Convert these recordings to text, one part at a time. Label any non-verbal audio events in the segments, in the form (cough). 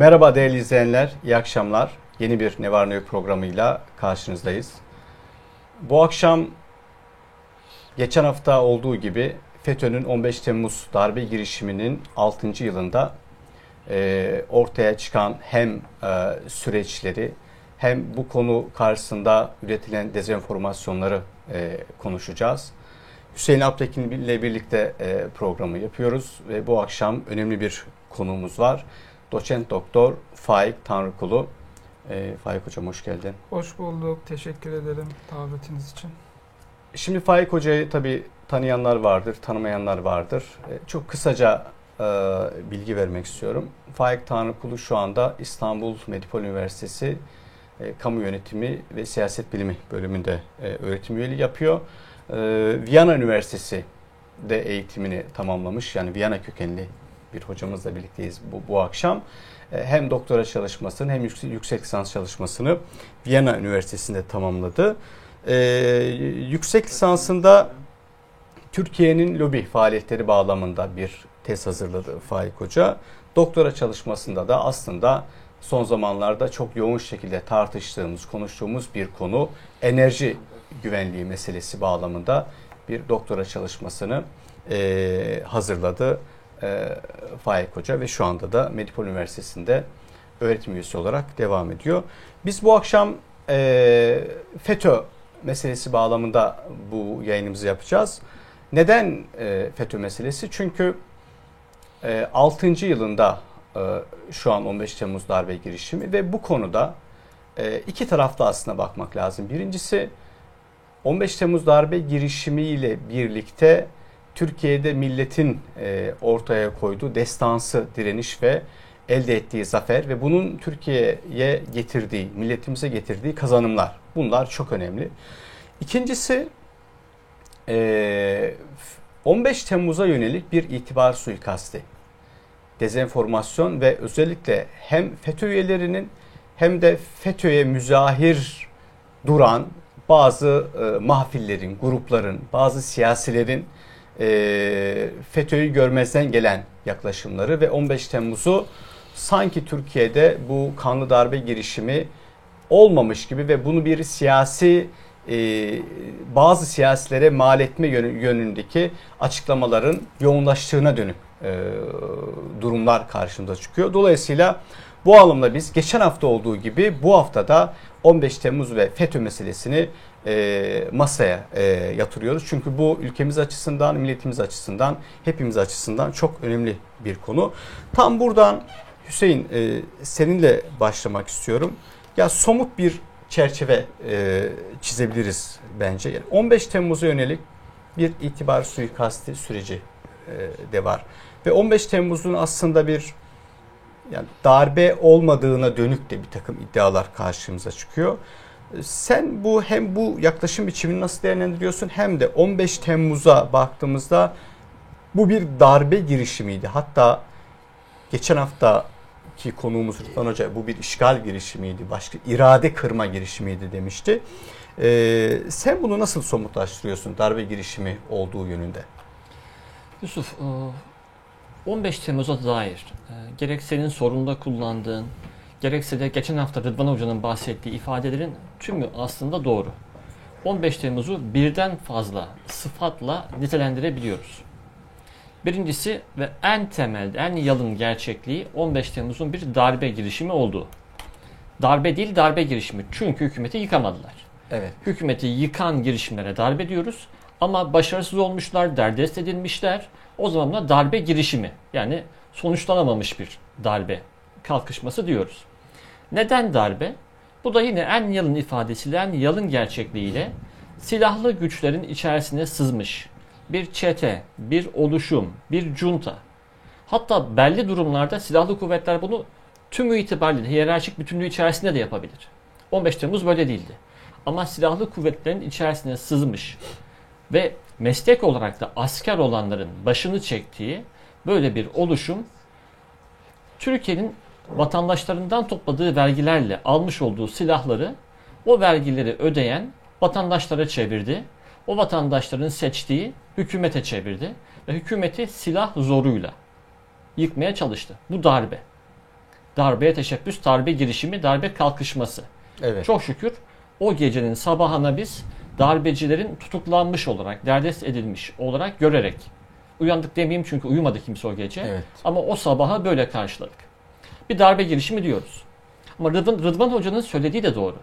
Merhaba değerli izleyenler, iyi akşamlar. Yeni bir Ne Var Ne Yok programıyla karşınızdayız. Bu akşam geçen hafta olduğu gibi FETÖ'nün 15 Temmuz darbe girişiminin 6. yılında e, ortaya çıkan hem e, süreçleri hem bu konu karşısında üretilen dezenformasyonları e, konuşacağız. Hüseyin Aptekin ile birlikte programı yapıyoruz ve bu akşam önemli bir konuğumuz var. Doçent Doktor Faik Tanrıkulu. E, Faik Hocam hoş geldin. Hoş bulduk. Teşekkür ederim davetiniz için. Şimdi Faik Hoca'yı tabii tanıyanlar vardır, tanımayanlar vardır. E, çok kısaca e, bilgi vermek istiyorum. Faik Tanrıkulu şu anda İstanbul Medipol Üniversitesi e, Kamu Yönetimi ve Siyaset Bilimi bölümünde e, öğretim üyeliği yapıyor. E, Viyana Üniversitesi de eğitimini tamamlamış. Yani Viyana kökenli bir hocamızla birlikteyiz bu, bu akşam. E, hem doktora çalışmasını hem yüksek, lisans çalışmasını Viyana Üniversitesi'nde tamamladı. E, yüksek lisansında Türkiye'nin lobi faaliyetleri bağlamında bir tez hazırladı Faik Hoca. Doktora çalışmasında da aslında son zamanlarda çok yoğun şekilde tartıştığımız, konuştuğumuz bir konu enerji güvenliği meselesi bağlamında bir doktora çalışmasını e, hazırladı e, Faik Hoca ve şu anda da Medipol Üniversitesi'nde öğretim üyesi olarak devam ediyor. Biz bu akşam e, FETÖ meselesi bağlamında bu yayınımızı yapacağız. Neden e, FETÖ meselesi? Çünkü e, 6. yılında e, şu an 15 Temmuz darbe girişimi ve bu konuda e, iki tarafta aslında bakmak lazım. Birincisi 15 Temmuz darbe girişimiyle birlikte Türkiye'de milletin e, ortaya koyduğu destansı direniş ve elde ettiği zafer ve bunun Türkiye'ye getirdiği, milletimize getirdiği kazanımlar. Bunlar çok önemli. İkincisi 15 Temmuz'a yönelik bir itibar suikasti dezenformasyon ve özellikle hem FETÖ üyelerinin hem de FETÖ'ye müzahir duran bazı e, mahfillerin, grupların, bazı siyasilerin e, FETÖ'yü görmezden gelen yaklaşımları ve 15 Temmuz'u sanki Türkiye'de bu kanlı darbe girişimi olmamış gibi ve bunu bir siyasi e, bazı siyasilere mal etme yönündeki açıklamaların yoğunlaştığına dönük e, durumlar karşımıza çıkıyor. Dolayısıyla bu anlamda biz geçen hafta olduğu gibi bu haftada 15 Temmuz ve FETÖ meselesini e, masaya e, yatırıyoruz. Çünkü bu ülkemiz açısından, milletimiz açısından, hepimiz açısından çok önemli bir konu. Tam buradan Hüseyin e, seninle başlamak istiyorum. Ya somut bir çerçeve e, çizebiliriz bence. Yani 15 Temmuz'a yönelik bir itibar suikasti süreci e, de var. Ve 15 Temmuz'un aslında bir yani darbe olmadığına dönük de bir takım iddialar karşımıza çıkıyor. Sen bu hem bu yaklaşım biçimini nasıl değerlendiriyorsun hem de 15 Temmuz'a baktığımızda bu bir darbe girişimiydi. Hatta geçen hafta ki konuğumuz Rıdvan Hoca bu bir işgal girişimiydi, başka irade kırma girişimiydi demişti. Ee, sen bunu nasıl somutlaştırıyorsun darbe girişimi olduğu yönünde? Yusuf, 15 e, Temmuz'a dair e, gerek senin sorunda kullandığın, gerekse de geçen hafta Rıdvan Hoca'nın bahsettiği ifadelerin tümü aslında doğru. 15 Temmuz'u birden fazla sıfatla nitelendirebiliyoruz. Birincisi ve en temelde, en yalın gerçekliği 15 Temmuz'un bir darbe girişimi olduğu. Darbe değil darbe girişimi. Çünkü hükümeti yıkamadılar. Evet. Hükümeti yıkan girişimlere darbe diyoruz. Ama başarısız olmuşlar, derdest edilmişler. O zaman da darbe girişimi yani sonuçlanamamış bir darbe kalkışması diyoruz. Neden darbe? Bu da yine en yalın ifadesiyle, en yalın gerçekliğiyle silahlı güçlerin içerisine sızmış bir çete, bir oluşum, bir junta. Hatta belli durumlarda silahlı kuvvetler bunu tümü itibariyle hiyerarşik bütünlüğü içerisinde de yapabilir. 15 Temmuz böyle değildi. Ama silahlı kuvvetlerin içerisine sızmış ve meslek olarak da asker olanların başını çektiği böyle bir oluşum Türkiye'nin vatandaşlarından topladığı vergilerle almış olduğu silahları o vergileri ödeyen vatandaşlara çevirdi. O vatandaşların seçtiği hükümete çevirdi ve hükümeti silah zoruyla yıkmaya çalıştı. Bu darbe. Darbeye teşebbüs, darbe girişimi, darbe kalkışması. Evet. Çok şükür o gecenin sabahına biz darbecilerin tutuklanmış olarak, derdest edilmiş olarak görerek uyandık demeyeyim çünkü uyumadı kimse o gece. Evet. Ama o sabaha böyle karşıladık. Bir darbe girişimi diyoruz. Ama Rıdvan, Rıdvan Hoca'nın söylediği de doğru.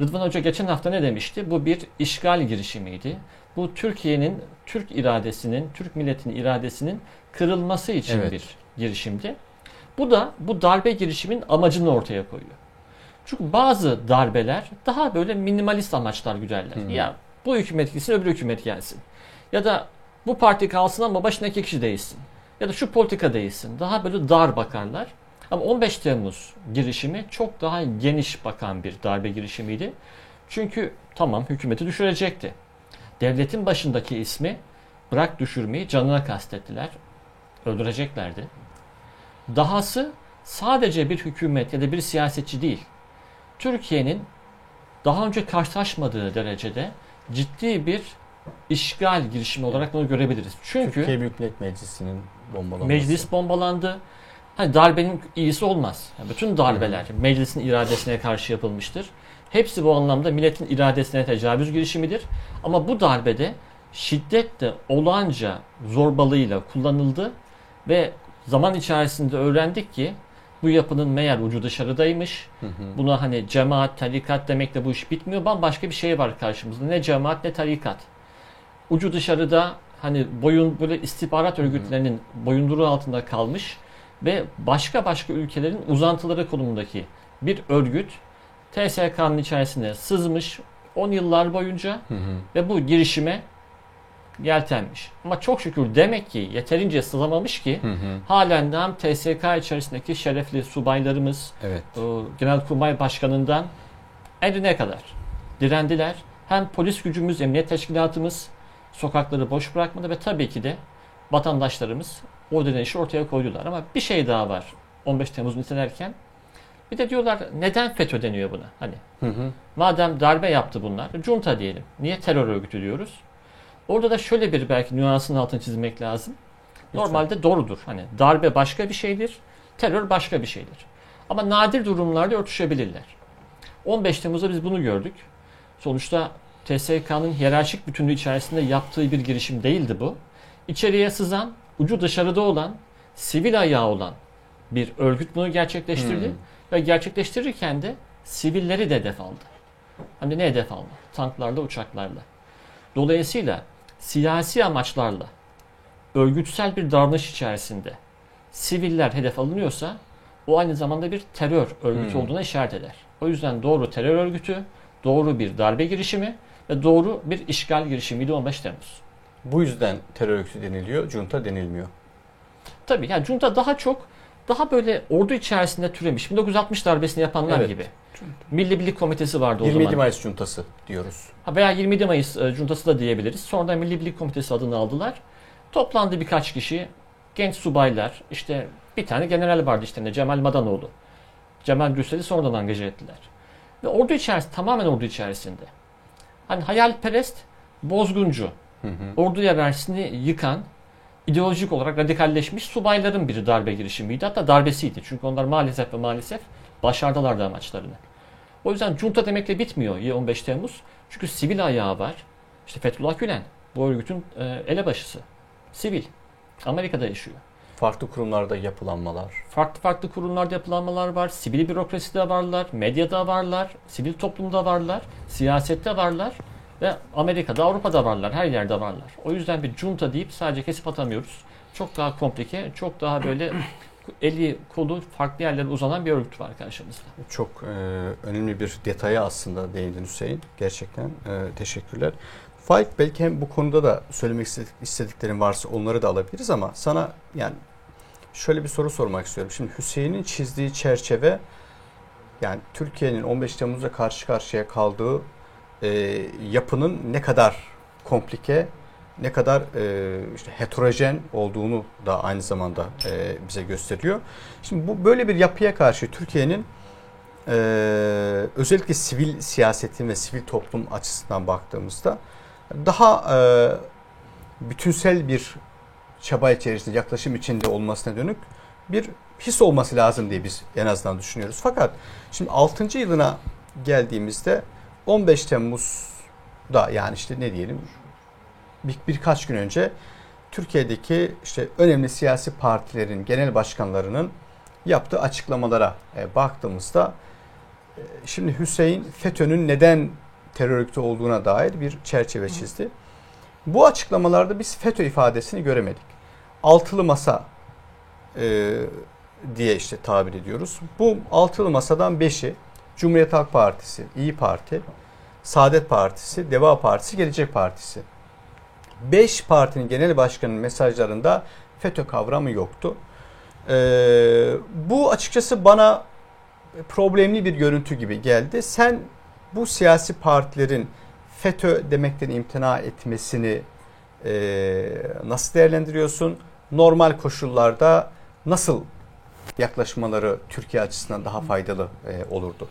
Rıdvan Hoca geçen hafta ne demişti? Bu bir işgal girişimiydi. Bu Türkiye'nin, Türk iradesinin, Türk milletinin iradesinin kırılması için Evet. bir girişimdi. Bu da bu darbe girişimin amacını ortaya koyuyor. Çünkü bazı darbeler daha böyle minimalist amaçlar güderler. Hı. Ya bu hükümet gitsin öbür hükümet gelsin. Ya da bu parti kalsın ama başına iki kişi değilsin. Ya da şu politika değilsin. Daha böyle dar bakarlar. Ama 15 Temmuz girişimi çok daha geniş bakan bir darbe girişimiydi. Çünkü tamam hükümeti düşürecekti. Devletin başındaki ismi bırak düşürmeyi canına kastettiler. Öldüreceklerdi. Dahası sadece bir hükümet ya da bir siyasetçi değil. Türkiye'nin daha önce karşılaşmadığı derecede ciddi bir işgal girişimi olarak bunu görebiliriz. Çünkü Türkiye Büyük Millet Meclisi'nin bombalanması. Meclis bombalandı. Hani darbenin iyisi olmaz. Yani bütün darbeler meclisin iradesine karşı yapılmıştır. Hepsi bu anlamda milletin iradesine tecavüz girişimidir. Ama bu darbede şiddet de olağanca zorbalığıyla kullanıldı ve zaman içerisinde öğrendik ki bu yapının meğer ucu dışarıdaymış. Hı hı. Buna hani cemaat, tarikat demekle bu iş bitmiyor. Bambaşka bir şey var karşımızda. Ne cemaat ne tarikat. Ucu dışarıda hani boyun böyle istihbarat örgütlerinin boyunduruğu altında kalmış ve başka başka ülkelerin uzantıları konumundaki bir örgüt TSK'nın içerisine sızmış 10 yıllar boyunca Hı hı. ve bu girişime yeltenmiş. Ama çok şükür demek ki yeterince sızamamış ki Hı hı. halen de hem TSK içerisindeki şerefli subaylarımız Evet. o Genelkurmay Başkanı'ndan eline kadar direndiler. Hem polis gücümüz, emniyet teşkilatımız sokakları boş bırakmadı ve tabii ki de vatandaşlarımız o direnişi ortaya koydular. Ama bir şey daha var 15 Temmuz nitelerken. Bir de diyorlar neden FETÖ deniyor buna? Hani Hı hı. madem darbe yaptı bunlar, junta diyelim. Niye terör örgütü diyoruz? Orada da şöyle bir belki nüansın altını çizmek lazım. Lütfen. Normalde doğrudur. Hani darbe başka bir şeydir, terör başka bir şeydir. Ama nadir durumlarda örtüşebilirler. 15 Temmuz'da biz bunu gördük. Sonuçta TSK'nın hiyerarşik bütünlüğü içerisinde yaptığı bir girişim değildi bu. İçeriye sızan, ucu dışarıda olan, sivil ayağı olan bir örgüt bunu gerçekleştirdi. Hmm. Ve gerçekleştirirken de sivilleri de hedef aldı. Hani ne hedef aldı? Tanklarla, uçaklarla. Dolayısıyla siyasi amaçlarla örgütsel bir davranış içerisinde siviller hedef alınıyorsa o aynı zamanda bir terör örgütü Hmm. olduğuna işaret eder. O yüzden doğru terör örgütü, doğru bir darbe girişimi ve doğru bir işgal girişimiydi 15 Temmuz. Bu yüzden terör örgütü deniliyor, junta denilmiyor. Tabii yani junta daha çok daha böyle ordu içerisinde türemiş. 1960 darbesini yapanlar Evet. gibi. Milli Birlik Komitesi vardı o 27 zaman. Mayıs juntası diyoruz. Ha veya 27 Mayıs e, cuntası da diyebiliriz. Sonra Milli Birlik Komitesi adını aldılar. Toplandı birkaç kişi. Genç subaylar. işte bir tane general vardı işte Cemal Madanoğlu. Cemal Gürsel'i sonradan angaje ettiler. Ve ordu içerisinde, tamamen ordu içerisinde. Hani hayalperest, bozguncu, Hı hı. ordu hiyerarşisini yıkan, ideolojik olarak radikalleşmiş subayların bir darbe girişimiydi. Hatta darbesiydi. Çünkü onlar maalesef ve maalesef başardılardı amaçlarını. O yüzden junta demekle bitmiyor y 15 Temmuz. Çünkü sivil ayağı var. İşte Fethullah Gülen bu örgütün e, elebaşısı. Sivil. Amerika'da yaşıyor. Farklı kurumlarda yapılanmalar. Farklı farklı kurumlarda yapılanmalar var. Sivil bürokraside varlar. Medyada varlar. Sivil toplumda varlar. Siyasette varlar. Ve Amerika'da, Avrupa'da varlar. Her yerde varlar. O yüzden bir junta deyip sadece kesip atamıyoruz. Çok daha komplike, çok daha böyle (clears throat) eli kolu farklı yerlere uzanan bir örgüt var karşımızda. Çok e, önemli bir detaya aslında değindin Hüseyin. Gerçekten e, teşekkürler. Faik belki hem bu konuda da söylemek istedik, istediklerin varsa onları da alabiliriz ama sana yani şöyle bir soru sormak istiyorum. Şimdi Hüseyin'in çizdiği çerçeve yani Türkiye'nin 15 Temmuz'da karşı karşıya kaldığı e, yapının ne kadar komplike, ne kadar e, işte heterojen olduğunu da aynı zamanda e, bize gösteriyor. Şimdi bu böyle bir yapıya karşı Türkiye'nin e, özellikle sivil siyasetin ve sivil toplum açısından baktığımızda daha e, bütünsel bir çaba içerisinde, yaklaşım içinde olmasına dönük bir his olması lazım diye biz en azından düşünüyoruz. Fakat şimdi 6. yılına geldiğimizde 15 Temmuz'da yani işte ne diyelim bir, birkaç gün önce Türkiye'deki işte önemli siyasi partilerin genel başkanlarının yaptığı açıklamalara e, baktığımızda e, şimdi Hüseyin FETÖ'nün neden terör örgütü olduğuna dair bir çerçeve çizdi. Bu açıklamalarda biz FETÖ ifadesini göremedik. Altılı masa e, diye işte tabir ediyoruz. Bu altılı masadan beşi Cumhuriyet Halk Partisi, İyi Parti, Saadet Partisi, Deva Partisi, Gelecek Partisi. Beş partinin genel başkanının mesajlarında FETÖ kavramı yoktu. Ee, bu açıkçası bana problemli bir görüntü gibi geldi. Sen bu siyasi partilerin FETÖ demekten imtina etmesini e, nasıl değerlendiriyorsun? Normal koşullarda nasıl yaklaşmaları Türkiye açısından daha faydalı e, olurdu?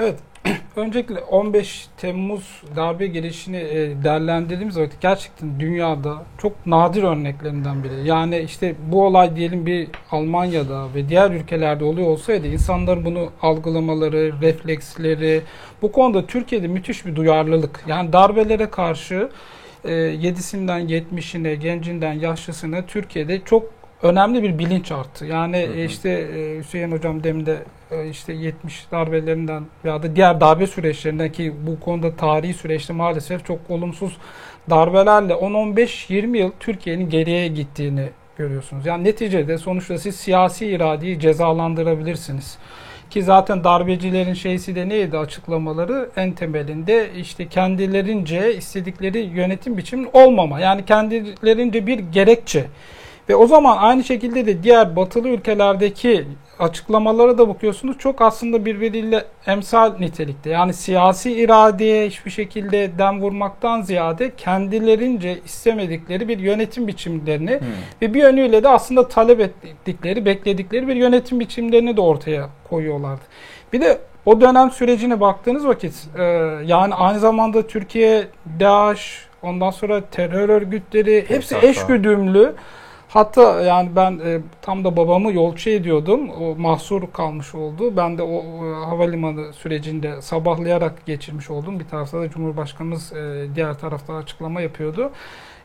Evet. (clears throat) Öncelikle 15 Temmuz darbe girişini e, değerlendirdiğimiz vakit gerçekten dünyada çok nadir örneklerinden biri. Yani işte bu olay diyelim bir Almanya'da ve diğer ülkelerde oluyor olsaydı insanların bunu algılamaları, refleksleri bu konuda Türkiye'de müthiş bir duyarlılık. Yani darbelere karşı e, 7'sinden 70'ine, gencinden yaşlısına Türkiye'de çok önemli bir bilinç arttı. Yani hı hı. işte e, Hüseyin hocam demin de e, işte 70 darbelerinden veya da diğer darbe süreçlerinden ki bu konuda tarihi süreçte maalesef çok olumsuz darbelerle 10-15-20 yıl Türkiye'nin geriye gittiğini görüyorsunuz. Yani neticede sonuçta siz siyasi iradeyi cezalandırabilirsiniz. Ki zaten darbecilerin şeysi de neydi açıklamaları en temelinde işte kendilerince istedikleri yönetim biçimi olmama. Yani kendilerince bir gerekçe. Ve o zaman aynı şekilde de diğer batılı ülkelerdeki açıklamalara da bakıyorsunuz çok aslında birbiriyle emsal nitelikte. Yani siyasi iradeye hiçbir şekilde dem vurmaktan ziyade kendilerince istemedikleri bir yönetim biçimlerini hmm. ve bir yönüyle de aslında talep ettikleri, bekledikleri bir yönetim biçimlerini de ortaya koyuyorlardı. Bir de o dönem sürecine baktığınız vakit e, yani aynı zamanda Türkiye, DAEŞ, ondan sonra terör örgütleri hepsi eş güdümlü. Hatta yani ben e, tam da babamı yolcu ediyordum. O mahsur kalmış oldu. Ben de o e, havalimanı sürecinde sabahlayarak geçirmiş oldum. Bir tarafta da Cumhurbaşkanımız e, diğer tarafta açıklama yapıyordu.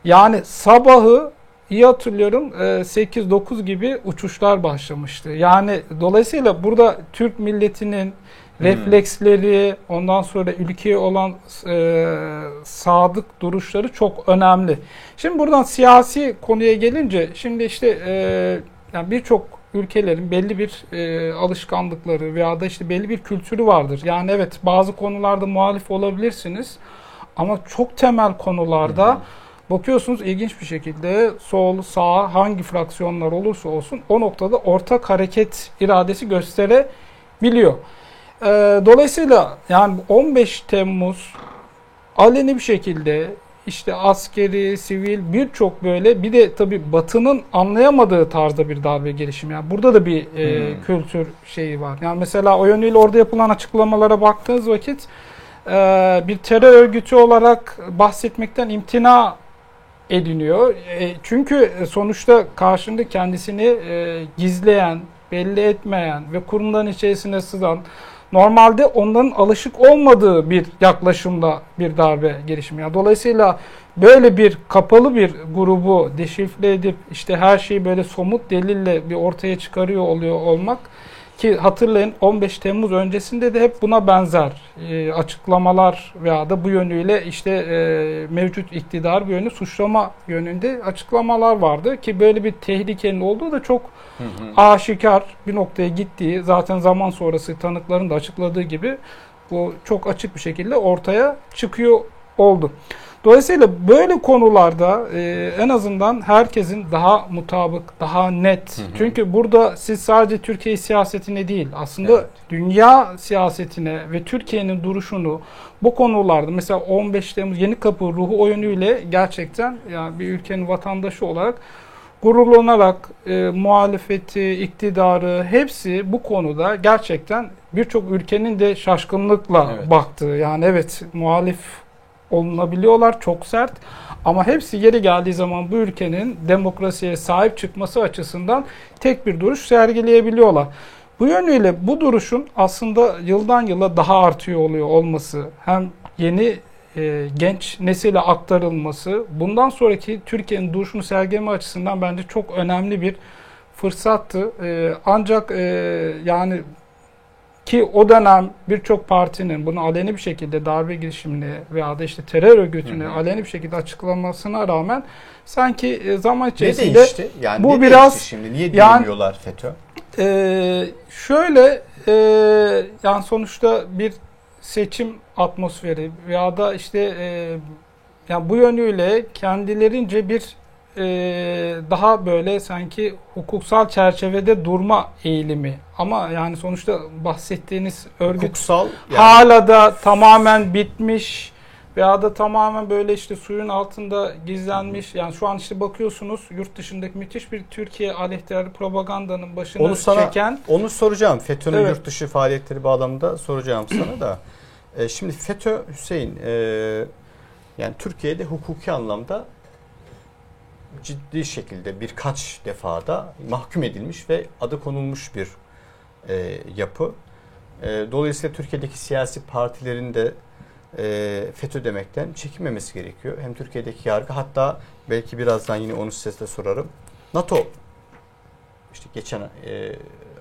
Yani sabahı iyi hatırlıyorum 8-9 gibi uçuşlar başlamıştı. Yani dolayısıyla burada Türk milletinin Hmm. refleksleri, ondan sonra ülkeye olan e, sadık duruşları çok önemli. Şimdi buradan siyasi konuya gelince, şimdi işte e, yani birçok ülkelerin belli bir e, alışkanlıkları veya da işte belli bir kültürü vardır. Yani evet bazı konularda muhalif olabilirsiniz ama çok temel konularda hı bakıyorsunuz ilginç bir şekilde sol, sağ hangi fraksiyonlar olursa olsun o noktada ortak hareket iradesi gösterebiliyor. E, dolayısıyla yani 15 Temmuz aleni bir şekilde işte askeri, sivil birçok böyle bir de tabii Batı'nın anlayamadığı tarzda bir darbe gelişimi. Yani burada da bir e, hmm. kültür şeyi var. Yani mesela o yönüyle orada yapılan açıklamalara baktığınız vakit e, bir terör örgütü olarak bahsetmekten imtina ediniyor. E, çünkü sonuçta karşında kendisini e, gizleyen, belli etmeyen ve kurumların içerisine sızan normalde onların alışık olmadığı bir yaklaşımda bir darbe gelişimi. Yani dolayısıyla böyle bir kapalı bir grubu deşifre edip işte her şeyi böyle somut delille bir ortaya çıkarıyor oluyor olmak ki hatırlayın 15 Temmuz öncesinde de hep buna benzer e, açıklamalar veya da bu yönüyle işte e, mevcut iktidar bir yönü suçlama yönünde açıklamalar vardı ki böyle bir tehlikenin olduğu da çok hı hı. aşikar bir noktaya gittiği zaten zaman sonrası tanıkların da açıkladığı gibi bu çok açık bir şekilde ortaya çıkıyor oldu. Dolayısıyla böyle konularda e, en azından herkesin daha mutabık, daha net. Hı hı. Çünkü burada siz sadece Türkiye siyasetine değil, aslında evet. dünya siyasetine ve Türkiye'nin duruşunu bu konularda mesela 15 Temmuz Yeni Kapı ruhu o yönüyle gerçekten yani bir ülkenin vatandaşı olarak gururlanarak e, muhalefeti, iktidarı hepsi bu konuda gerçekten birçok ülkenin de şaşkınlıkla evet. baktığı yani evet muhalif olunabiliyorlar çok sert ama hepsi geri geldiği zaman bu ülkenin demokrasiye sahip çıkması açısından tek bir duruş sergileyebiliyorlar. Bu yönüyle bu duruşun aslında yıldan yıla daha artıyor oluyor olması hem yeni e, genç nesile aktarılması bundan sonraki Türkiye'nin duruşunu sergileme açısından bence çok önemli bir fırsattı. E, ancak e, yani ki o dönem birçok partinin bunu aleni bir şekilde darbe girişimini veya da işte terör örgütünü Hı hı. aleni bir şekilde açıklamasına rağmen sanki e, zaman Ne içerisinde değişti? Yani bu ne biraz- şimdi? Niye yani- diyemiyorlar FETÖ? Ee, şöyle e, yani sonuçta bir seçim atmosferi veya da işte e, yani bu yönüyle kendilerince bir e, daha böyle sanki hukuksal çerçevede durma eğilimi ama yani sonuçta bahsettiğiniz örgüt Hukuksal yani hala da tamamen bitmiş veya da tamamen böyle işte suyun altında gizlenmiş. Yani şu an işte bakıyorsunuz yurt dışındaki müthiş bir Türkiye aleyhtarı propagandanın başını Onu sana- çeken Onu soracağım. FETÖ'nün Evet. yurt dışı faaliyetleri bağlamında soracağım sana da. E, şimdi FETÖ Hüseyin e, yani Türkiye'de hukuki anlamda ciddi şekilde birkaç defada mahkum edilmiş ve adı konulmuş bir e, yapı. E, dolayısıyla Türkiye'deki siyasi partilerin de e, FETÖ demekten çekinmemesi gerekiyor. Hem Türkiye'deki yargı hatta belki birazdan yine onu size de sorarım. NATO işte geçen e,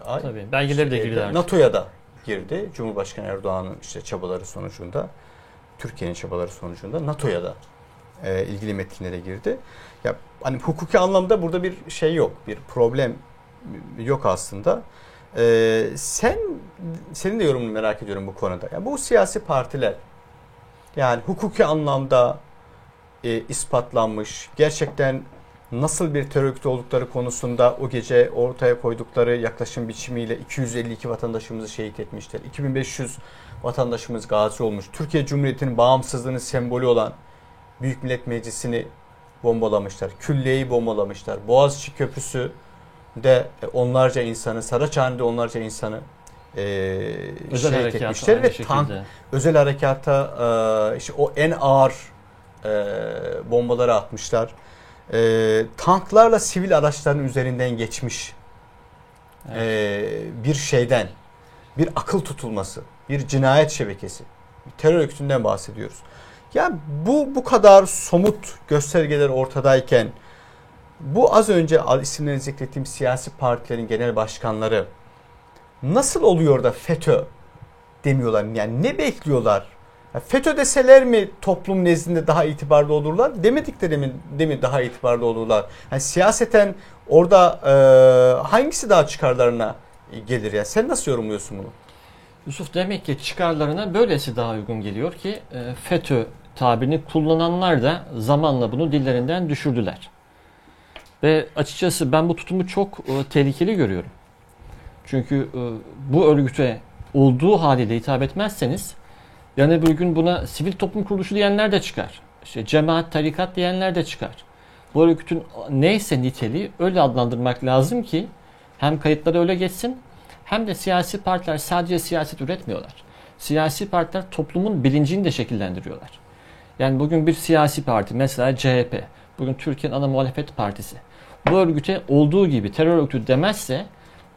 ay Tabii belgeleri de işte, girdi artık. NATO'ya da girdi. Cumhurbaşkanı Erdoğan'ın işte çabaları sonucunda Türkiye'nin çabaları sonucunda NATO'ya da e, ilgili metinlere girdi. Ya hani hukuki anlamda burada bir şey yok. Bir problem yok aslında. E, sen senin de yorumunu merak ediyorum bu konuda. Ya bu siyasi partiler yani hukuki anlamda e, ispatlanmış, gerçekten nasıl bir terör örgütü oldukları konusunda o gece ortaya koydukları yaklaşım biçimiyle 252 vatandaşımızı şehit etmişler. 2500 vatandaşımız gazi olmuş. Türkiye Cumhuriyeti'nin bağımsızlığının sembolü olan Büyük Millet Meclisi'ni bombalamışlar. Külliyeyi bombalamışlar. Boğaziçi Köprüsü de onlarca insanı, Saraçhane'de onlarca insanı e, Özel şehit etmişler ve şekilde. tank özel harekata e, işte o en ağır e, bombaları atmışlar. E, tanklarla sivil araçların üzerinden geçmiş e, bir şeyden bir akıl tutulması, bir cinayet şebekesi, bir terör örgütünden bahsediyoruz. Ya bu bu kadar somut göstergeler ortadayken bu az önce isimlerini zikrettiğim siyasi partilerin genel başkanları nasıl oluyor da FETÖ demiyorlar? Yani ne bekliyorlar? FETÖ deseler mi toplum nezdinde daha itibarlı olurlar? Demedikleri mi, de mi daha itibarlı olurlar? Yani siyaseten orada e, hangisi daha çıkarlarına gelir ya? Sen nasıl yorumluyorsun bunu? Yusuf demek ki çıkarlarına böylesi daha uygun geliyor ki e, FETÖ tabirini kullananlar da zamanla bunu dillerinden düşürdüler. Ve açıkçası ben bu tutumu çok e, tehlikeli görüyorum. Çünkü e, bu örgüte olduğu haliyle hitap etmezseniz yani bir gün buna sivil toplum kuruluşu diyenler de çıkar. İşte cemaat, tarikat diyenler de çıkar. Bu örgütün neyse niteliği öyle adlandırmak lazım ki hem kayıtları öyle geçsin hem de siyasi partiler sadece siyaset üretmiyorlar. Siyasi partiler toplumun bilincini de şekillendiriyorlar. Yani bugün bir siyasi parti mesela CHP, bugün Türkiye'nin ana muhalefet partisi. Bu örgüte olduğu gibi terör örgütü demezse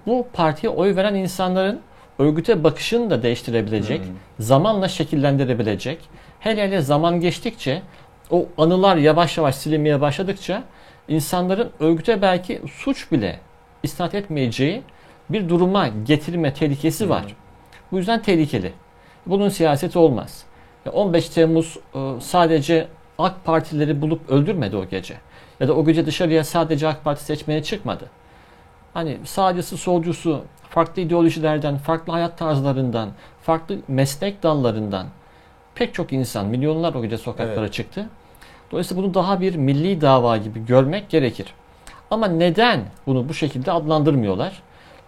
bu partiye oy veren insanların örgüte bakışını da değiştirebilecek, Hmm. zamanla şekillendirebilecek. Hele hele zaman geçtikçe o anılar yavaş yavaş silinmeye başladıkça insanların örgüte belki suç bile isnat etmeyeceği bir duruma getirme tehlikesi var. Hmm. Bu yüzden tehlikeli. Bunun siyaseti olmaz. Ya 15 Temmuz e, sadece AK Partileri bulup öldürmedi o gece. Ya da o gece dışarıya sadece AK Parti seçmeye çıkmadı. Hani sağcısı, solcusu, farklı ideolojilerden, farklı hayat tarzlarından, farklı meslek dallarından pek çok insan, milyonlar o gece sokaklara Evet. çıktı. Dolayısıyla bunu daha bir milli dava gibi görmek gerekir. Ama neden bunu bu şekilde adlandırmıyorlar?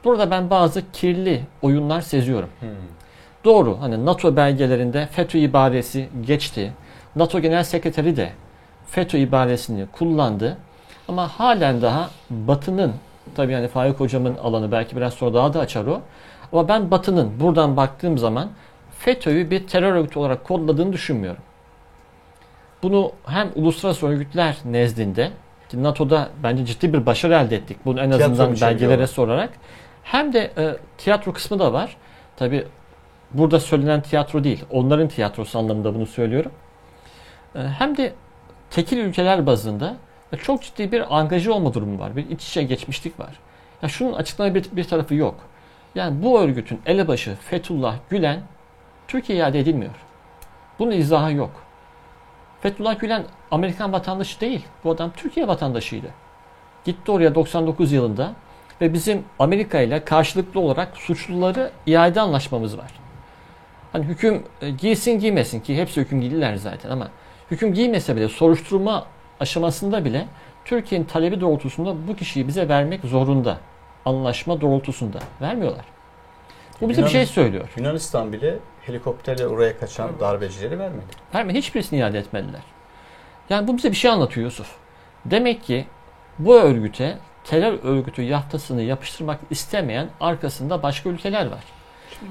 Burada ben bazı kirli oyunlar seziyorum. Doğru hani NATO belgelerinde FETÖ ibaresi geçti. NATO Genel Sekreteri de FETÖ ibaresini kullandı. Ama halen daha Batı'nın tabii yani Faik hocamın alanı belki biraz sonra daha da açar o. Ama ben Batı'nın buradan baktığım zaman FETÖ'yü bir terör örgütü olarak kodladığını düşünmüyorum. bunu hem uluslararası örgütler nezdinde ki NATO'da bence ciddi bir başarı elde ettik. Bunu en Tiyatro azından belgelere sorarak. Hem de e, tiyatro kısmı da var. Tabi burada söylenen tiyatro değil. Onların tiyatrosu anlamında bunu söylüyorum. E, hem de tekil ülkeler bazında e, çok ciddi bir angaja olma durumu var. Bir iç içe geçmişlik var. Ya şunun açıklama bir, bir tarafı yok. Yani bu örgütün elebaşı Fethullah Gülen Türkiye'ye iade edilmiyor. Bunun izahı yok. Fethullah Gülen Amerikan vatandaşı değil. Bu adam Türkiye vatandaşıydı. Gitti oraya 99 yılında ve bizim Amerika ile karşılıklı olarak suçluları iade anlaşmamız var. Hani hüküm e, giysin giymesin ki hepsi hüküm giydiler zaten ama hüküm giymese bile soruşturma aşamasında bile Türkiye'nin talebi doğrultusunda bu kişiyi bize vermek zorunda. Anlaşma doğrultusunda. Vermiyorlar. Bu bize bir Yunan- şey söylüyor. Yunanistan bile helikopterle oraya kaçan darbecileri vermedi. Verme hiçbirisini iade etmediler. Yani bu bize bir şey anlatıyor Yusuf. Demek ki bu örgüte terör örgütü yaftasını yapıştırmak istemeyen arkasında başka ülkeler var.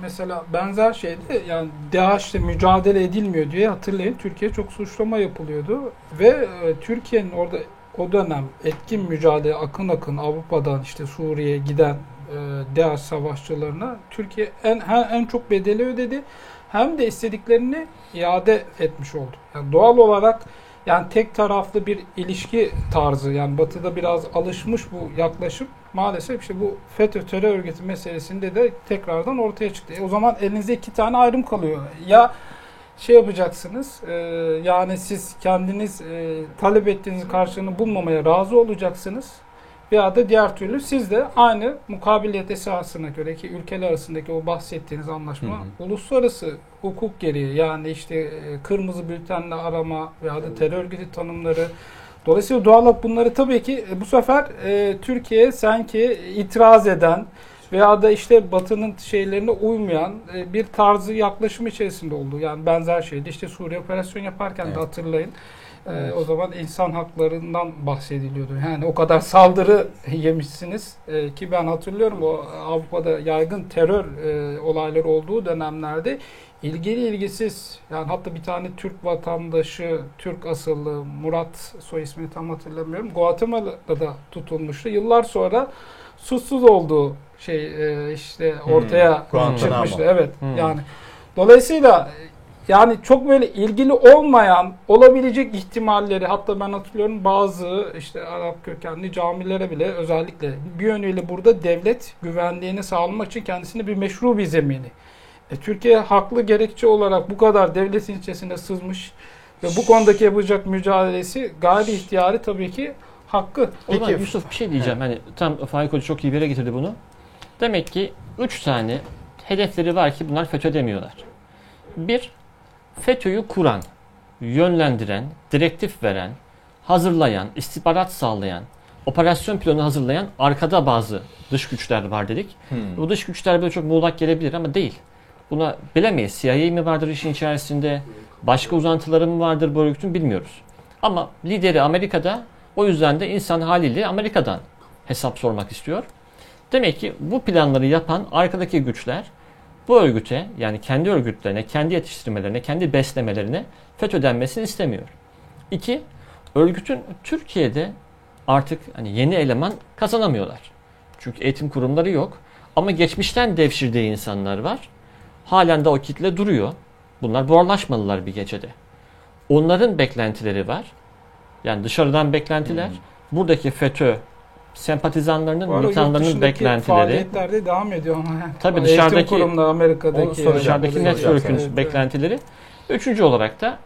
Mesela benzer şeyde yani DAEŞ'le mücadele edilmiyor diye hatırlayın Türkiye çok suçlama yapılıyordu. Ve e, Türkiye'nin orada o dönem etkin mücadele akın akın Avrupa'dan işte Suriye'ye giden e, DAEŞ savaşçılarına Türkiye en en, en çok bedeli ödedi. Hem de istediklerini iade etmiş oldu. Yani doğal olarak yani tek taraflı bir ilişki tarzı yani Batı'da biraz alışmış bu yaklaşım maalesef işte bu FETÖ terör örgütü meselesinde de tekrardan ortaya çıktı. E o zaman elinizde iki tane ayrım kalıyor. Ya şey yapacaksınız e, yani siz kendiniz e, talep ettiğiniz karşılığını bulmamaya razı olacaksınız veya da diğer türlü siz de aynı mukabiliyet esasına göre ki ülkeler arasındaki o bahsettiğiniz anlaşma Hı hı. uluslararası hukuk gereği yani işte e, kırmızı bültenle arama veya da terör örgütü tanımları Dolayısıyla doğal olarak bunları tabii ki e, bu sefer e, Türkiye sanki itiraz eden veya da işte Batı'nın şeylerine uymayan e, bir tarzı yaklaşım içerisinde oldu. Yani benzer şeydi. İşte Suriye operasyon yaparken Evet. de hatırlayın. E, o zaman insan haklarından bahsediliyordu. Yani o kadar saldırı (laughs) yemişsiniz e, ki ben hatırlıyorum o Avrupa'da yaygın terör e, olayları olduğu dönemlerde ilgili ilgisiz yani hatta bir tane Türk vatandaşı Türk asıllı Murat soy ismini tam hatırlamıyorum Guatemala'da da tutulmuştu. Yıllar sonra suçsuz olduğu şey e, işte ortaya Hmm, çıkmıştı. Evet. Hmm. Yani dolayısıyla yani çok böyle ilgili olmayan olabilecek ihtimalleri hatta ben hatırlıyorum bazı işte Arap kökenli camilere bile özellikle bir yönüyle burada devlet güvenliğini sağlamak için kendisine bir meşru bir zemini. E, Türkiye haklı gerekçe olarak bu kadar devletin içerisine sızmış ve bu konudaki yapacak mücadelesi gayri ihtiyari tabii ki hakkı. O zaman Peki- Yusuf bir şey diyeceğim. Hani tam Faik Hoca çok iyi bir yere getirdi bunu. Demek ki üç tane hedefleri var ki bunlar FETÖ demiyorlar. Bir, FETÖ'yü kuran, yönlendiren, direktif veren, hazırlayan, istihbarat sağlayan, operasyon planı hazırlayan arkada bazı dış güçler var dedik. Hmm. Bu dış güçler böyle çok muğlak gelebilir ama değil. Buna bilemeyiz. CIA mi vardır işin içerisinde? Başka uzantıları mı vardır bu örgütün bilmiyoruz. Ama lideri Amerika'da o yüzden de insan haliyle Amerika'dan hesap sormak istiyor. Demek ki bu planları yapan arkadaki güçler bu örgüte yani kendi örgütlerine, kendi yetiştirmelerine, kendi beslemelerine FETÖ denmesini istemiyor. İki, örgütün Türkiye'de artık hani yeni eleman kazanamıyorlar. Çünkü eğitim kurumları yok. Ama geçmişten devşirdiği insanlar var. Halen de o kitle duruyor. Bunlar buharlaşmalılar bir gecede. Onların beklentileri var. Yani dışarıdan beklentiler. Buradaki FETÖ sempatizanlarının, yurt militanlarının beklentileri. Faaliyetler de devam ediyor ama. yani. Tabii dışarıdaki- kurumları Amerika'daki. Soracağım. Dışarıdaki network'ün. Evet, beklentileri. Üçüncü olarak da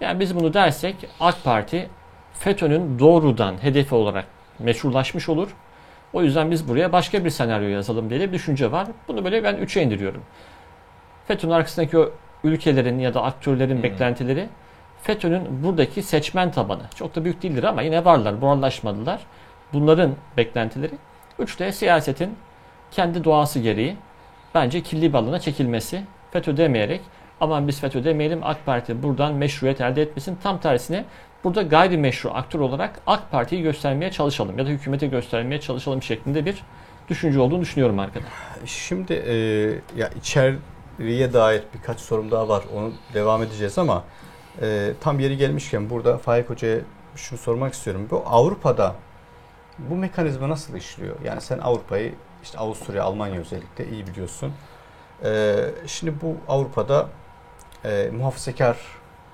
yani biz bunu dersek AK Parti FETÖ'nün doğrudan hedefi olarak meşrulaşmış olur. O yüzden biz buraya başka bir senaryo yazalım diye bir düşünce var. Bunu böyle ben üçe indiriyorum. FETÖ'nün arkasındaki o ülkelerin ya da aktörlerin Hmm. beklentileri FETÖ'nün buradaki seçmen tabanı. Çok da büyük değildir ama yine varlar, buharlaşmadılar. Bunların beklentileri. Üç de siyasetin kendi doğası gereği bence kirli bir alana çekilmesi. FETÖ demeyerek aman biz FETÖ demeyelim AK Parti buradan meşruiyet elde etmesin. Tam tersine burada gayrimeşru aktör olarak AK Parti'yi göstermeye çalışalım ya da hükümeti göstermeye çalışalım şeklinde bir düşünce olduğunu düşünüyorum arkada. Şimdi e, ya içeriye dair birkaç sorum daha var. Onu devam edeceğiz ama Ee, tam yeri gelmişken burada Faik Hoca'ya şunu sormak istiyorum. Bu Avrupa'da bu mekanizma nasıl işliyor? Yani sen Avrupa'yı işte Avusturya, Almanya özellikle iyi biliyorsun. Ee, şimdi bu Avrupa'da e, muhafazakar,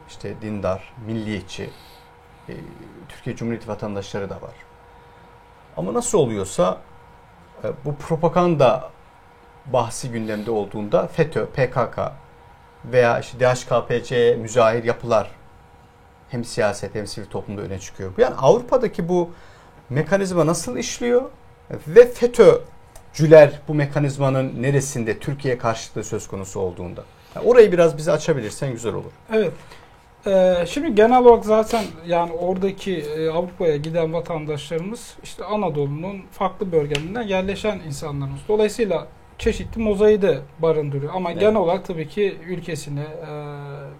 işte dindar, milliyetçi, e, Türkiye Cumhuriyeti vatandaşları da var. Ama nasıl oluyorsa e, bu propaganda bahsi gündemde olduğunda FETÖ, PKK veya işte DHKPC müzahir yapılar hem siyaset hem sivil toplumda öne çıkıyor. Yani Avrupa'daki bu mekanizma nasıl işliyor ve FETÖ'cüler bu mekanizmanın neresinde Türkiye karşıtlığı söz konusu olduğunda. Yani orayı biraz bize açabilirsen güzel olur. Evet. Ee, şimdi genel olarak zaten yani oradaki e, Avrupa'ya giden vatandaşlarımız işte Anadolu'nun farklı bölgelerinden yerleşen insanlarımız. Dolayısıyla çeşitli mozaiği de barındırıyor. Ama Evet. genel olarak tabii ki ülkesine e,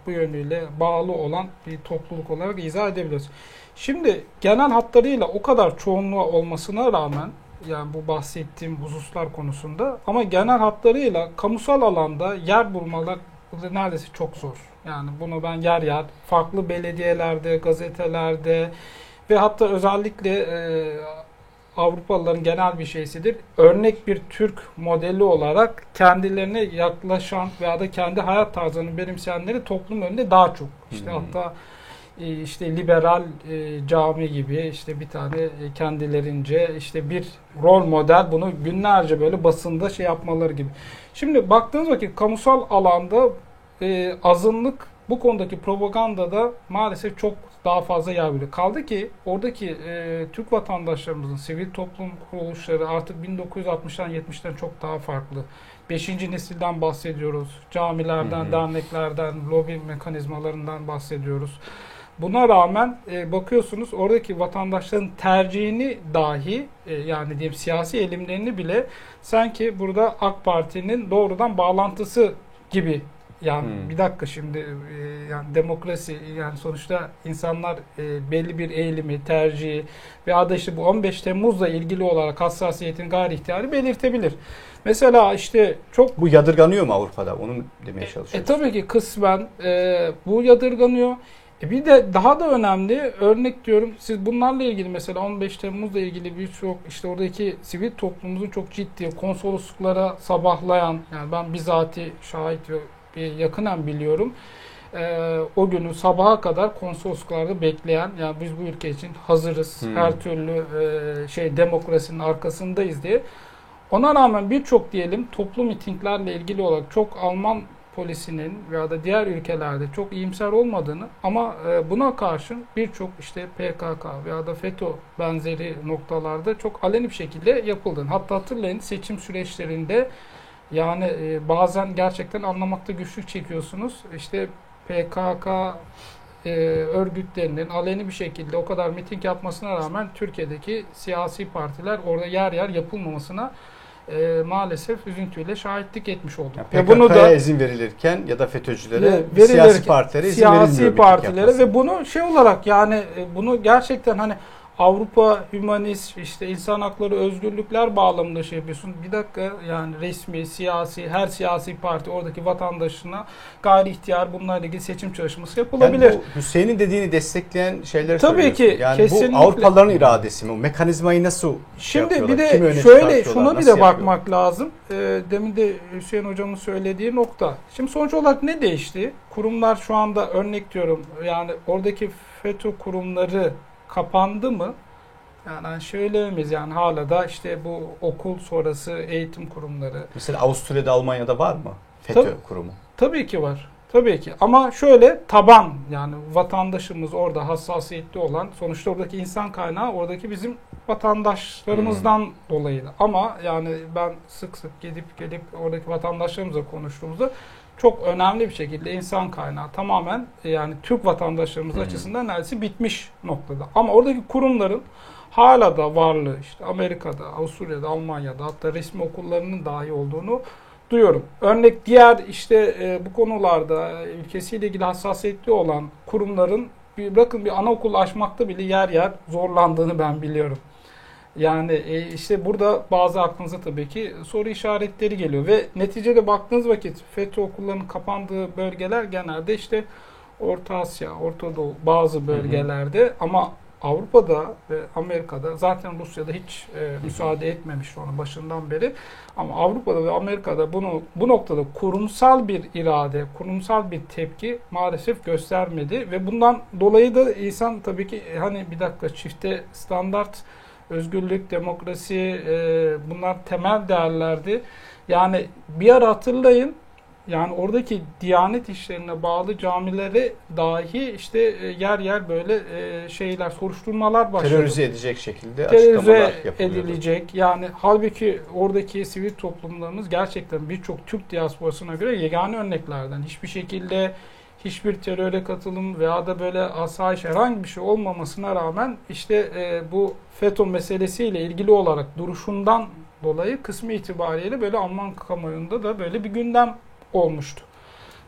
bu yönüyle bağlı olan bir topluluk olarak izah edebiliyoruz. Şimdi genel hatlarıyla o kadar çoğunluğa olmasına rağmen yani bu bahsettiğim hususlar konusunda ama genel hatlarıyla kamusal alanda yer bulmalar neredeyse çok zor. Yani bunu ben yer yer farklı belediyelerde, gazetelerde ve hatta özellikle e, Avrupalıların genel bir şeysidir. Örnek bir Türk modeli olarak kendilerine yaklaşan veya da kendi hayat tarzını benimseyenleri toplum önünde daha çok. İşte hı. hatta e, işte liberal e, cami gibi işte bir tane e, kendilerince işte bir rol model bunu günlerce böyle basında şey yapmaları gibi. Şimdi baktığınız vakit kamusal alanda e, azınlık bu konudaki propagandada maalesef çok daha fazla yer veriyor. Kaldı ki oradaki e, Türk vatandaşlarımızın sivil toplum kuruluşları artık 1960'tan 70'ten çok daha farklı. Beşinci nesilden bahsediyoruz. Camilerden, Hı hı. derneklerden, lobi mekanizmalarından bahsediyoruz. Buna rağmen e, bakıyorsunuz oradaki vatandaşların tercihini dahi e, yani diyeyim siyasi eğilimlerini bile sanki burada AK Parti'nin doğrudan bağlantısı gibi yani Hmm. bir dakika şimdi e, yani demokrasi yani sonuçta insanlar e, belli bir eğilimi, tercihi veya da işte bu 15 Temmuz'la ilgili olarak hassasiyetin gayri ihtiyarı belirtebilir. Mesela işte çok Bu yadırganıyor mu Avrupa'da? Onu demeye e çalışıyoruz. tabii ki kısmen e, bu yadırganıyor. E bir de daha da önemli örnek diyorum siz bunlarla ilgili mesela 15 Temmuz'la ilgili birçok işte oradaki sivil toplumumuzun çok ciddi konsolosluklara sabahlayan yani ben bizatihi şahit ve bir yakından biliyorum. E, o günün sabaha kadar konsolosluklarda bekleyen yani biz bu ülke için hazırız Hmm. her türlü e, şey demokrasinin arkasındayız diye. Ona rağmen birçok diyelim toplu mitinglerle ilgili olarak çok Alman polisinin veya da diğer ülkelerde çok iyimser olmadığını ama e, buna karşın birçok işte PKK veya da FETÖ benzeri noktalarda çok aleni bir şekilde yapıldığını. Hatta hatırlayın seçim süreçlerinde yani e, bazen gerçekten anlamakta güçlük çekiyorsunuz. İşte PKK e, örgütlerinin aleni bir şekilde o kadar miting yapmasına rağmen Türkiye'deki siyasi partiler orada yer yer yapılmamasına e, maalesef üzüntüyle şahitlik etmiş olduk. Yani ve bunu PKK'ya da izin verilirken ya da FETÖ'cülere Ve siyasi verilirken- partilere izin siyasi verilmiyor miting partilere ve bunu şey olarak yani e, bunu gerçekten hani Avrupa hümanist işte insan hakları özgürlükler bağlamında şey yapıyorsun. Bir dakika yani resmi, siyasi, her siyasi parti oradaki vatandaşına gayri ihtiyar bunlarla ilgili seçim çalışması yapılabilir. Yani bu Hüseyin'in dediğini destekleyen şeyler Tabii ki, Yani kesinlikle. bu Avrupalıların iradesi mi? O mekanizmayı nasıl şey Şimdi bir yapıyorlar? Kimi de şöyle şuna bir de bakmak lazım. Ee, demin de Hüseyin hocamın söylediği nokta. Şimdi sonuç olarak ne değişti? Kurumlar şu anda örnek diyorum yani oradaki FETÖ kurumları kapandı mı? Yani hani şöyle miyiz yani hala da işte bu okul sonrası eğitim kurumları. Mesela Avusturya'da, Almanya'da var mı FETÖ Tabii. kurumu? Tabii ki var. Tabii ki ama şöyle taban yani vatandaşımız orada hassasiyetli olan sonuçta oradaki insan kaynağı oradaki bizim vatandaşlarımızdan dolayı da. Ama yani ben sık sık gidip gelip oradaki vatandaşlarımızla konuştuğumuzda çok önemli bir şekilde insan kaynağı tamamen e, yani Türk vatandaşlarımız Hı. açısından neredeyse bitmiş noktada. Ama oradaki kurumların hala da varlığı işte Amerika'da, Avusturya'da, Almanya'da hatta resmi okullarının dahi olduğunu duyuyorum. Örnek diğer işte e, bu konularda e, ülkesiyle ilgili hassasiyetli olan kurumların bir bırakın bir anaokul açmakta bile yer yer zorlandığını ben biliyorum. Yani e, işte burada bazı aklınıza tabii ki soru işaretleri geliyor ve neticede baktığınız vakit FETÖ okullarının kapandığı bölgeler genelde işte Orta Asya, Orta Doğu bazı bölgelerde ama Avrupa'da ve Amerika'da zaten Rusya'da hiç e, müsaade etmemiş onu başından beri. Ama Avrupa'da ve Amerika'da bunu bu noktada kurumsal bir irade, kurumsal bir tepki maalesef göstermedi ve bundan dolayı da insan tabii ki e, hani bir dakika çifte standart, özgürlük, demokrasi e, bunlar temel değerlerdi. Yani bir ara hatırlayın yani oradaki Diyanet işlerine bağlı camilere dahi işte e, yer yer böyle e, şeyler, soruşturmalar başladı. Terörize edecek şekilde Terörize edilecek. Yani halbuki oradaki sivil toplumlarımız gerçekten birçok Türk diasporasına göre yegane örneklerden. Hiçbir şekilde hiçbir teröre katılım veya da böyle asayiş herhangi bir şey olmamasına rağmen işte e, bu FETÖ meselesiyle ilgili olarak duruşundan dolayı kısmı itibariyle böyle Alman kamuoyunda da böyle bir gündem olmuştu.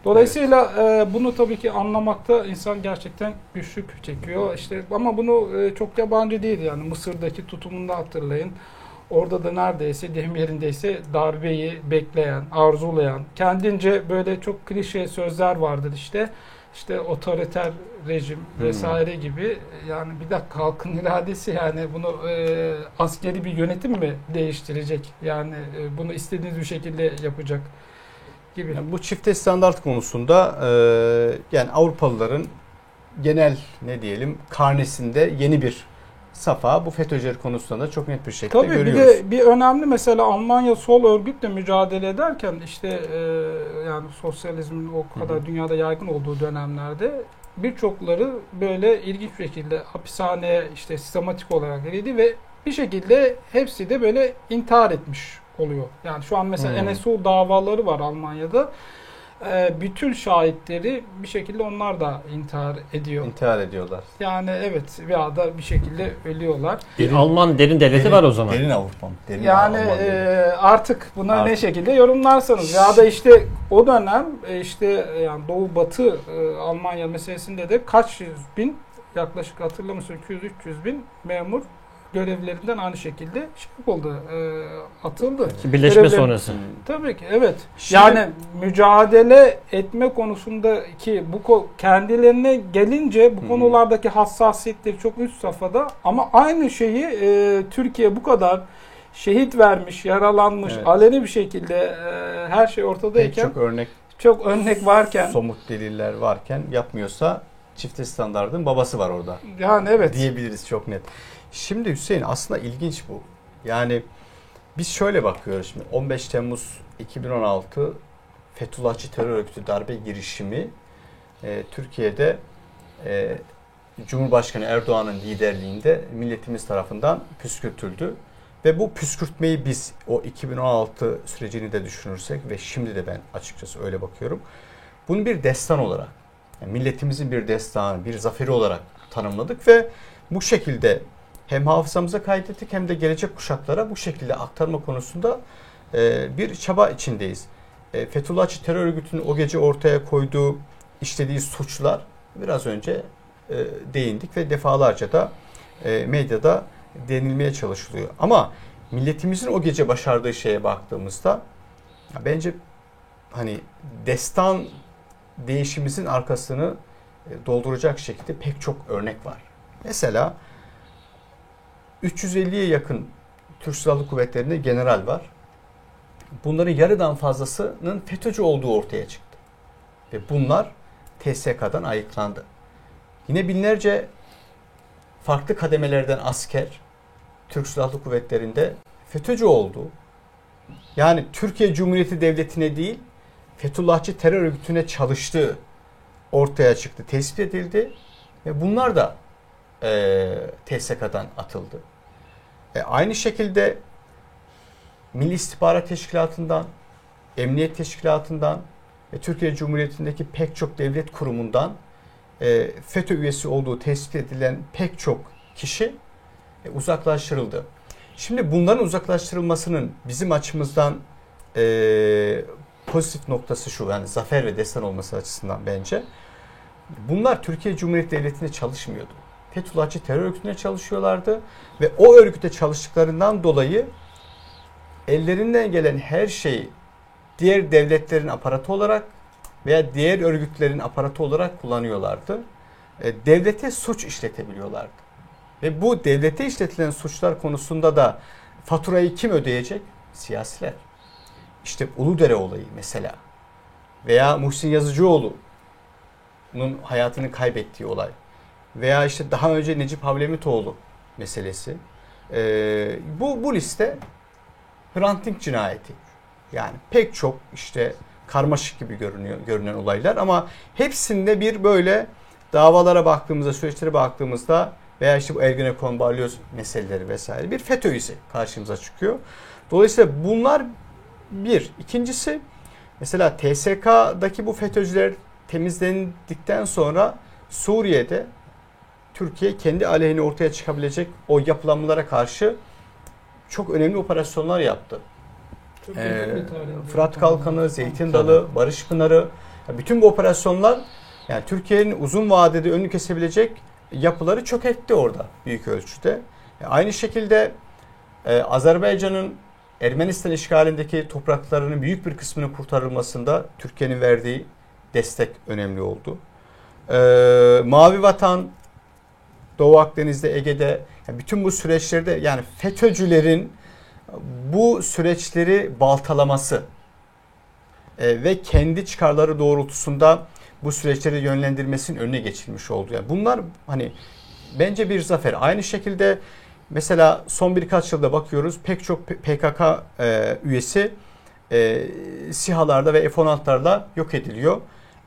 Dolayısıyla e, bunu tabii ki anlamakta insan gerçekten güçlük çekiyor. İşte ama bunu e, çok yabancı değil yani Mısır'daki tutumunda hatırlayın. Orada da neredeyse deyim yerindeyse darbeyi bekleyen, arzulayan, kendince böyle çok klişe sözler vardır işte. İşte otoriter rejim Hmm. vesaire gibi yani bir dakika halkın iradesi yani bunu e, askeri bir yönetim mi değiştirecek? Yani e, bunu istediğiniz bir şekilde yapacak gibi. Yani bu çifte standart konusunda e, yani Avrupalıların genel ne diyelim karnesinde yeni bir safa bu FETÖ'cüler konusunda da çok net bir şekilde Tabii bir görüyoruz. de bir önemli mesela Almanya sol örgütle mücadele ederken işte e, yani sosyalizmin o kadar Hı hı. dünyada yaygın olduğu dönemlerde birçokları böyle ilginç bir şekilde hapishaneye işte sistematik olarak verildi ve bir şekilde hepsi de böyle intihar etmiş oluyor. Yani şu an mesela Hmm. NSU davaları var Almanya'da. E, bütün şahitleri bir şekilde onlar da intihar ediyor. İntihar ediyorlar. Yani evet veya da bir şekilde ölüyorlar. Bir Alman derin devleti var o zaman. Derin Avrupa? Derin Yani Alman e, artık buna ne Artık. şekilde yorumlarsanız ya da işte o dönem e, işte e, yani Doğu Batı e, Almanya meselesinde de kaç yüz bin yaklaşık hatırlamıyorsun 200-300 bin memur görevlerinden aynı şekilde şey yapıldı, e, atıldı. Birleşme Görevleri- sonrası. Tabii ki evet. Şimdi- yani mücadele etme konusundaki bu kendilerine gelince bu hı. konulardaki hassasiyetleri çok üst safhada ama aynı şeyi e, Türkiye bu kadar şehit vermiş, yaralanmış, Evet. aleni bir şekilde e, her şey Pek ortadayken çok örnek çok örnek varken somut deliller varken yapmıyorsa çifte standardın babası var orada. yani evet. diyebiliriz çok net. Şimdi Hüseyin aslında ilginç bu. Yani biz şöyle bakıyoruz şimdi 15 Temmuz 2016 Fethullahçı terör örgütü darbe girişimi e, Türkiye'de e, Cumhurbaşkanı Erdoğan'ın liderliğinde milletimiz tarafından püskürtüldü. Ve bu püskürtmeyi biz o 2016 sürecini de düşünürsek ve şimdi de ben açıkçası öyle bakıyorum. Bunu bir destan olarak, yani milletimizin bir destanı, bir zaferi olarak tanımladık ve bu şekilde hem hafızamıza kaydettik hem de gelecek kuşaklara bu şekilde aktarma konusunda e, bir çaba içindeyiz. E, Fethullahçı terör örgütünün o gece ortaya koyduğu, işlediği suçlar biraz önce e, değindik ve defalarca da e, medyada denilmeye çalışılıyor. Ama milletimizin o gece başardığı şeye baktığımızda bence hani destan değişimimizin arkasını e, dolduracak şekilde pek çok örnek var. Mesela 350'ye yakın Türk Silahlı Kuvvetleri'nde general var. Bunların yarıdan fazlasının FETÖ'cü olduğu ortaya çıktı. Ve bunlar TSK'dan ayıklandı. Yine binlerce farklı kademelerden asker Türk Silahlı Kuvvetleri'nde FETÖ'cü oldu. Yani Türkiye Cumhuriyeti Devleti'ne değil Fethullahçı terör örgütüne çalıştığı ortaya çıktı, tespit edildi ve bunlar da e, TSK'dan atıldı. E, aynı şekilde Milli İstihbarat Teşkilatı'ndan, Emniyet Teşkilatı'ndan ve Türkiye Cumhuriyeti'ndeki pek çok devlet kurumundan e, FETÖ üyesi olduğu tespit edilen pek çok kişi e, uzaklaştırıldı. Şimdi bunların uzaklaştırılmasının bizim açımızdan e, pozitif noktası şu yani zafer ve destan olması açısından bence. Bunlar Türkiye Cumhuriyeti Devleti'nde çalışmıyordu. Fethullahçı terör örgütüne çalışıyorlardı ve o örgüte çalıştıklarından dolayı ellerinden gelen her şeyi diğer devletlerin aparatı olarak veya diğer örgütlerin aparatı olarak kullanıyorlardı. E, devlete suç işletebiliyorlardı. Ve bu devlete işletilen suçlar konusunda da faturayı kim ödeyecek? Siyasiler. İşte Uludere olayı mesela. Veya Muhsin Yazıcıoğlu'nun hayatını kaybettiği olay. Veya işte daha önce Necip Havlemitoğlu meselesi. Ee, bu, bu liste Hrant Dink cinayeti. Yani pek çok işte karmaşık gibi görünüyor görünen olaylar ama hepsinde bir böyle davalara baktığımızda, süreçlere baktığımızda veya işte bu Ergenekon, Balyoz meseleleri vesaire bir FETÖ izi karşımıza çıkıyor. Dolayısıyla bunlar bir. İkincisi mesela TSK'daki bu FETÖ'cüler temizlendikten sonra Suriye'de Türkiye kendi aleyhine ortaya çıkabilecek o yapılanmalara karşı çok önemli operasyonlar yaptı. Ee, Fırat Kalkanı, Zeytin Dalı, Barış Pınarı bütün bu operasyonlar yani Türkiye'nin uzun vadede önünü kesebilecek yapıları çökertti orada büyük ölçüde. E, aynı şekilde e, Azerbaycan'ın Ermenistan işgalindeki topraklarının büyük bir kısmının kurtarılmasında Türkiye'nin verdiği destek önemli oldu. E, Mavi Vatan, Doğu Akdeniz'de, Ege'de bütün bu süreçlerde yani FETÖ'cülerin bu süreçleri baltalaması e, ve kendi çıkarları doğrultusunda bu süreçleri yönlendirmesinin önüne geçilmiş oldu. Yani bunlar hani bence bir zafer. Aynı şekilde mesela son birkaç yılda bakıyoruz pek çok PKK e, üyesi e, SİHA'larda ve F-16'larda yok ediliyor.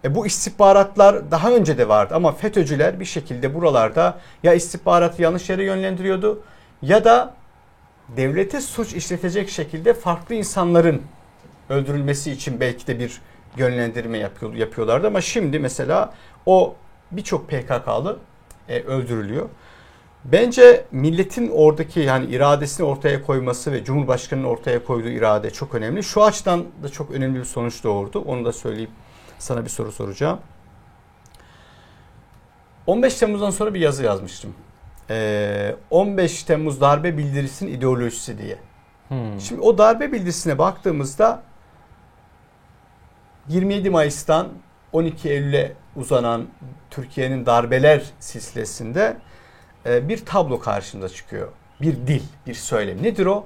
E, bu istihbaratlar daha önce de vardı ama FETÖ'cüler bir şekilde buralarda ya istihbaratı yanlış yere yönlendiriyordu ya da devlete suç işletecek şekilde farklı insanların öldürülmesi için belki de bir yönlendirme yapıyor, yapıyorlardı ama şimdi mesela o birçok PKK'lı e, öldürülüyor. Bence milletin oradaki yani iradesini ortaya koyması ve Cumhurbaşkanı'nın ortaya koyduğu irade çok önemli. Şu açıdan da çok önemli bir sonuç doğurdu. Onu da söyleyip sana bir soru soracağım. 15 Temmuz'dan sonra bir yazı yazmıştım. Ee, 15 Temmuz darbe bildirisinin ideolojisi diye. Hmm. Şimdi o darbe bildirisine baktığımızda 27 Mayıs'tan 12 Eylül'e uzanan Türkiye'nin darbeler silsilesinde e, bir tablo karşımıza çıkıyor. Bir dil, bir söylem. Nedir o?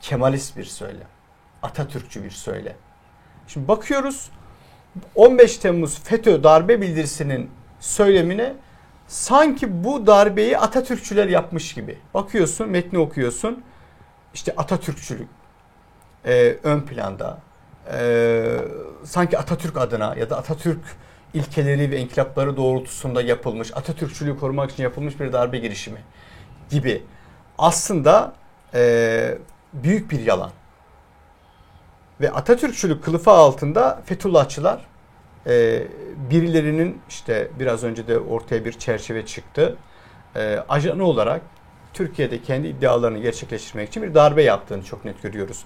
Kemalist bir söylem. Atatürkçü bir söylem. Şimdi bakıyoruz 15 Temmuz FETÖ darbe bildirisinin söylemine sanki bu darbeyi Atatürkçüler yapmış gibi. Bakıyorsun, metni okuyorsun. İşte Atatürkçülük e, ön planda. E, sanki Atatürk adına ya da Atatürk ilkeleri ve inkılapları doğrultusunda yapılmış, Atatürkçülüğü korumak için yapılmış bir darbe girişimi gibi. Aslında e, büyük bir yalan. Ve Atatürkçülük kılıfı altında Fethullahçılar e, birilerinin işte biraz önce de ortaya bir çerçeve çıktı. E, ajanı olarak Türkiye'de kendi iddialarını gerçekleştirmek için bir darbe yaptığını çok net görüyoruz.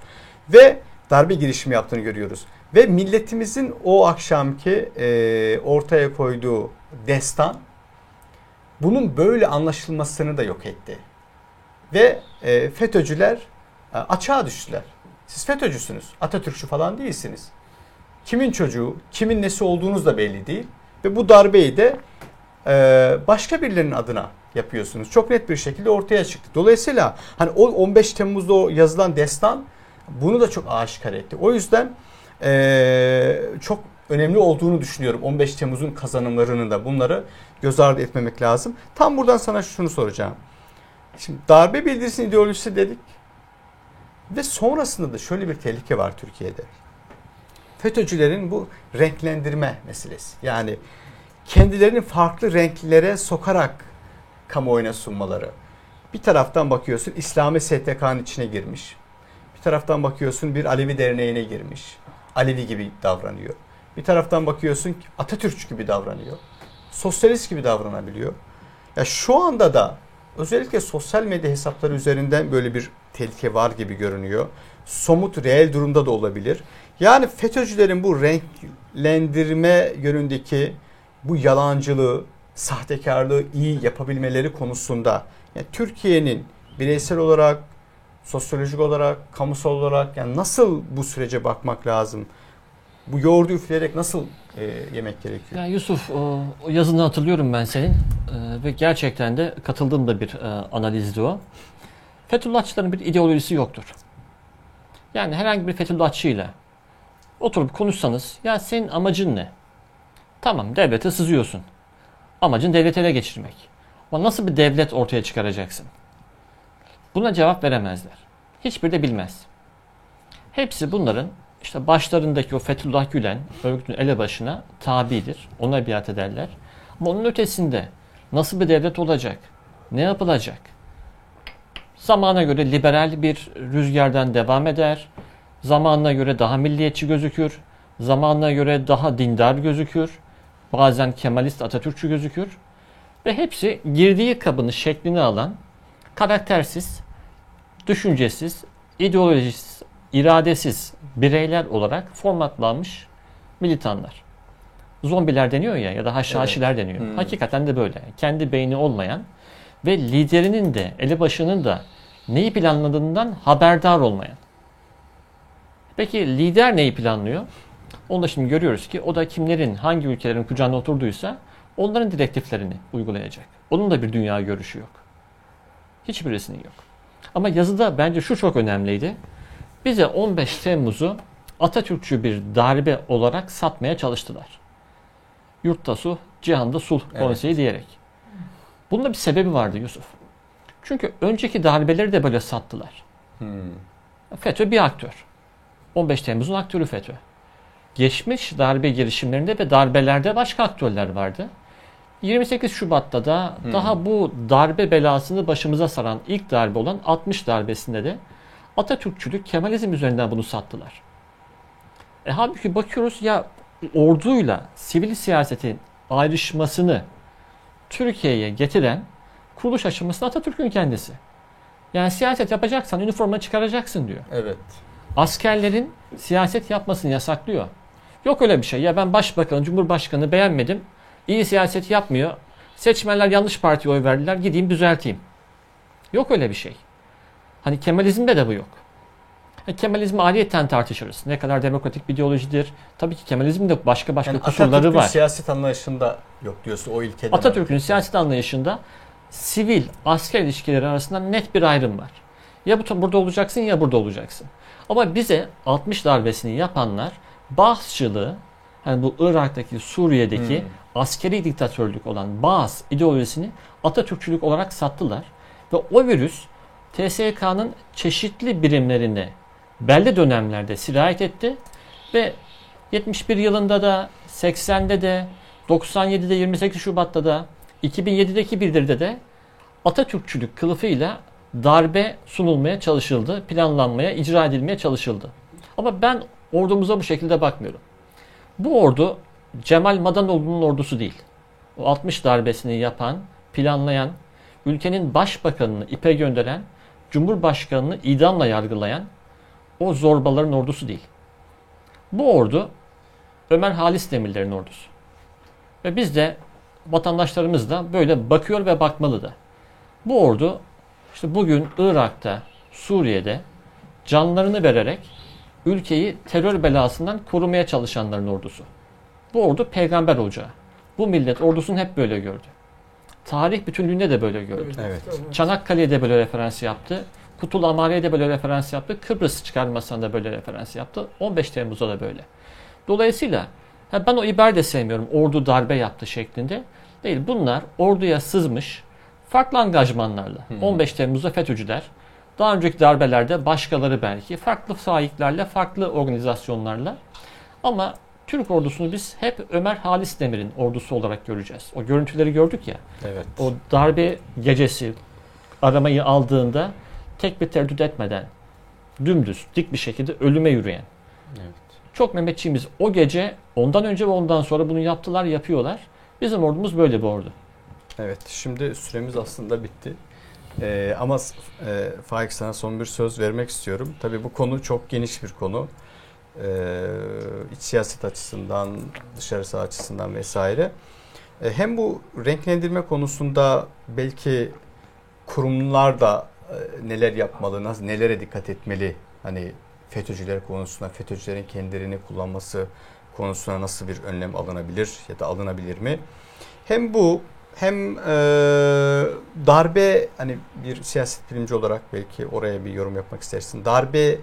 Ve darbe girişimi yaptığını görüyoruz. Ve milletimizin o akşamki e, ortaya koyduğu destan bunun böyle anlaşılmasını da yok etti. Ve e, FETÖ'cüler e, açığa düştüler. Siz FETÖ'cüsünüz. Atatürkçü falan değilsiniz. Kimin çocuğu, kimin nesi olduğunuz da belli değil. Ve bu darbeyi de e, başka birilerinin adına yapıyorsunuz. Çok net bir şekilde ortaya çıktı. Dolayısıyla hani o 15 Temmuz'da yazılan destan bunu da çok aşikar etti. O yüzden e, çok önemli olduğunu düşünüyorum. 15 Temmuz'un kazanımlarını da bunları göz ardı etmemek lazım. Tam buradan sana şunu soracağım. Şimdi darbe bildirisinin ideolojisi dedik. Ve sonrasında da şöyle bir tehlike var Türkiye'de. FETÖ'cülerin bu renklendirme meselesi. Yani kendilerini farklı renklere sokarak kamuoyuna sunmaları. Bir taraftan bakıyorsun İslami STK'nın içine girmiş. Bir taraftan bakıyorsun bir Alevi derneğine girmiş. Alevi gibi davranıyor. Bir taraftan bakıyorsun ki Atatürkçü gibi davranıyor. Sosyalist gibi davranabiliyor. Ya şu anda da özellikle sosyal medya hesapları üzerinden böyle bir tehlike var gibi görünüyor. Somut, reel durumda da olabilir. Yani FETÖ'cülerin bu renklendirme yönündeki bu yalancılığı, sahtekarlığı iyi yapabilmeleri konusunda yani Türkiye'nin bireysel olarak, sosyolojik olarak, kamusal olarak yani nasıl bu sürece bakmak lazım? Bu yoğurdu üfleyerek nasıl e, yemek gerekiyor? Ya Yusuf o, yazını hatırlıyorum ben senin Ee, ve gerçekten de katıldığım da bir e, analizdi o. Fethullahçıların bir ideolojisi yoktur. Yani herhangi bir Fethullahçıyla oturup konuşsanız ya senin amacın ne? Tamam devlete sızıyorsun. Amacın devleti ele geçirmek. Ama nasıl bir devlet ortaya çıkaracaksın? Buna cevap veremezler. Hiçbiri de bilmez. Hepsi bunların işte başlarındaki o Fethullah Gülen örgütün elebaşına tabidir. Ona biat ederler. Ama onun ötesinde nasıl bir devlet olacak? Ne yapılacak? Zamana göre liberal bir rüzgardan devam eder. Zamanına göre daha milliyetçi gözükür. Zamanına göre daha dindar gözükür. Bazen Kemalist Atatürkçü gözükür. Ve hepsi girdiği kabını şeklini alan karaktersiz, düşüncesiz, ideolojisiz, iradesiz bireyler olarak formatlanmış militanlar. Zombiler deniyor ya ya da haşhaşiler deniyor. Hmm. Hakikaten de böyle. Kendi beyni olmayan ve liderinin de elebaşının da neyi planladığından haberdar olmayan. Peki lider neyi planlıyor? Onu da şimdi görüyoruz ki o da kimlerin, hangi ülkelerin kucağına oturduysa onların direktiflerini uygulayacak. Onun da bir dünya görüşü yok. Hiçbirisinin yok. Ama yazıda bence şu çok önemliydi. Bize 15 Temmuz'u Atatürkçü bir darbe olarak satmaya çalıştılar. Yurtta sulh, cihanda sulh Evet. konseyi diyerek. Bunun da bir sebebi vardı Yusuf. Çünkü önceki darbeleri de böyle sattılar. Hmm. FETÖ bir aktör. 15 Temmuz'un aktörü FETÖ. Geçmiş darbe girişimlerinde ve darbelerde başka aktörler vardı. 28 Şubat'ta da Hmm. daha bu darbe belasını başımıza saran ilk darbe olan 60 darbesinde de Atatürkçülük, Kemalizm üzerinden bunu sattılar. E halbuki bakıyoruz ya orduyla sivil siyasetin ayrışmasını Türkiye'ye getiren kuruluş aşamasında Atatürk'ün kendisi. Yani siyaset yapacaksan üniforma çıkaracaksın diyor Evet. askerlerin siyaset yapmasını yasaklıyor. Yok öyle bir şey. Ya ben başbakanı, cumhurbaşkanı beğenmedim. iyi siyaset yapmıyor. Seçmenler yanlış partiye oy verdiler. Gideyim düzelteyim. Yok öyle bir şey. Hani Kemalizmde de bu yok. Ha, Kemalizmi ayrıyeten tartışırız. Ne kadar demokratik bir ideolojidir. Tabii ki Kemalizmin de başka başka Yani kusurları Atatürk'ün var. siyaset anlayışında yok diyorsun o ilkeden. Atatürk'ün siyaset anlayışında sivil asker ilişkileri arasında net bir ayrım var. Ya bu burada olacaksın ya burada olacaksın. Ama bize 60 darbesini yapanlar Bağızçılığı hani bu Irak'taki Suriye'deki Hmm. askeri diktatörlük olan Bağız ideolojisini Atatürkçülük olarak sattılar. Ve o virüs TSK'nın çeşitli birimlerine belli dönemlerde sirayet etti ve 71 yılında da 80'de de 97'de 28 Şubat'ta da 2007'deki bildiride de Atatürkçülük kılıfıyla darbe sunulmaya çalışıldı, planlanmaya, icra edilmeye çalışıldı. Ama ben ordumuza bu şekilde bakmıyorum. Bu ordu Cemal Madanoğlu'nun ordusu değil. O 60 darbesini yapan, planlayan, ülkenin başbakanını ipe gönderen, cumhurbaşkanını idamla yargılayan o zorbaların ordusu değil. Bu ordu Ömer Halis Demirler'in ordusu. Ve biz de vatandaşlarımız da böyle bakıyor ve bakmalı da. Bu ordu işte bugün Irak'ta, Suriye'de canlarını vererek ülkeyi terör belasından korumaya çalışanların ordusu. Bu ordu peygamber ocağı. Bu millet ordusunu hep böyle gördü. Tarih bütünlüğünde de böyle gördü. Evet. Çanakkale'ye de böyle referans yaptı. Kutul Amare'ye de böyle referans yaptı. Kıbrıs çıkarmasına da böyle referans yaptı. 15 Temmuz'da da böyle. Dolayısıyla ha ben o ibare de sevmiyorum. Ordu darbe yaptı şeklinde. Değil. Bunlar orduya sızmış farklı angajmanlarla. 15 Temmuz'da FETÖ'cüler. Daha önceki darbelerde başkaları belki. Farklı sahiplerle, farklı organizasyonlarla. Ama Türk ordusunu biz hep Ömer Halis Demir'in ordusu olarak göreceğiz. O görüntüleri gördük ya. Evet. O darbe gecesi aramayı aldığında tek bir tereddüt etmeden dümdüz dik bir şekilde ölüme yürüyen. Evet. Çok Mehmetçiğimiz o gece ondan önce ve ondan sonra bunu yaptılar yapıyorlar. Bizim ordumuz böyle bir ordu. Evet. Şimdi süremiz aslında bitti. Ee, ama e, Faik sana son bir söz vermek istiyorum. Tabii bu konu çok geniş bir konu. Ee, iç siyaset açısından, dışarısı açısından vesaire. E, hem bu renklendirme konusunda belki kurumlar da e, neler yapmalı, nasıl nelere dikkat etmeli? Hani FETÖ'cüler konusunda FETÖ'cülerin kendilerini kullanması konusuna nasıl bir önlem alınabilir ya da alınabilir mi? Hem bu hem e, darbe hani bir siyaset bilimci olarak belki oraya bir yorum yapmak istersin. Darbe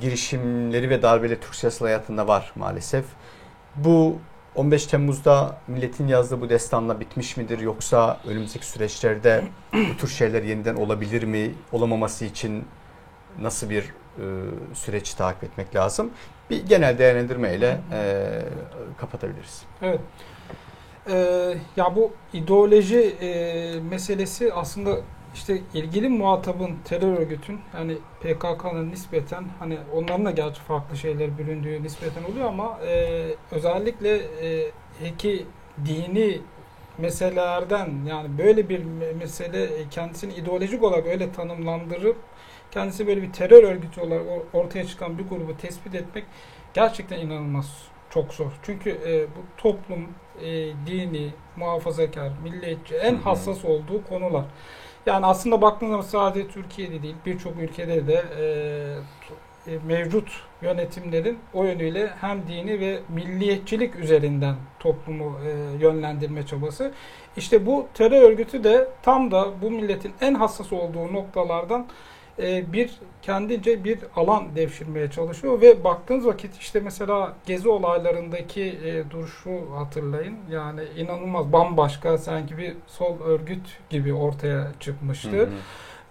girişimleri ve darbeleri Türk siyasal hayatında var maalesef. Bu 15 Temmuz'da milletin yazdığı bu destanla bitmiş midir yoksa önümüzdeki süreçlerde bu tür şeyler yeniden olabilir mi? Olamaması için nasıl bir e, süreç takip etmek lazım? Bir genel değerlendirmeyle e, kapatabiliriz. Evet. Ee, ya bu ideoloji e, meselesi aslında işte ilgili muhatabın terör örgütün yani PKK'nın nispeten hani onların da gerçi farklı şeyler büründüğü nispeten oluyor ama e, özellikle e, ki dini meselelerden yani böyle bir mesele e, kendisini ideolojik olarak öyle tanımlandırıp kendisi böyle bir terör örgütü olarak ortaya çıkan bir grubu tespit etmek gerçekten inanılmaz çok zor. Çünkü e, bu toplum e, dini, muhafazakar, milliyetçi en hassas olduğu konular. Yani aslında baktığınızda sadece Türkiye'de değil birçok ülkede de e, e, mevcut yönetimlerin o yönüyle hem dini ve milliyetçilik üzerinden toplumu e, yönlendirme çabası. İşte bu terör örgütü de tam da bu milletin en hassas olduğu noktalardan e, bir kendince bir alan devşirmeye çalışıyor ve baktığınız vakit işte mesela gezi olaylarındaki e, duruşu hatırlayın. Yani inanılmaz bambaşka sanki bir sol örgüt gibi ortaya çıkmıştı. Hı hı.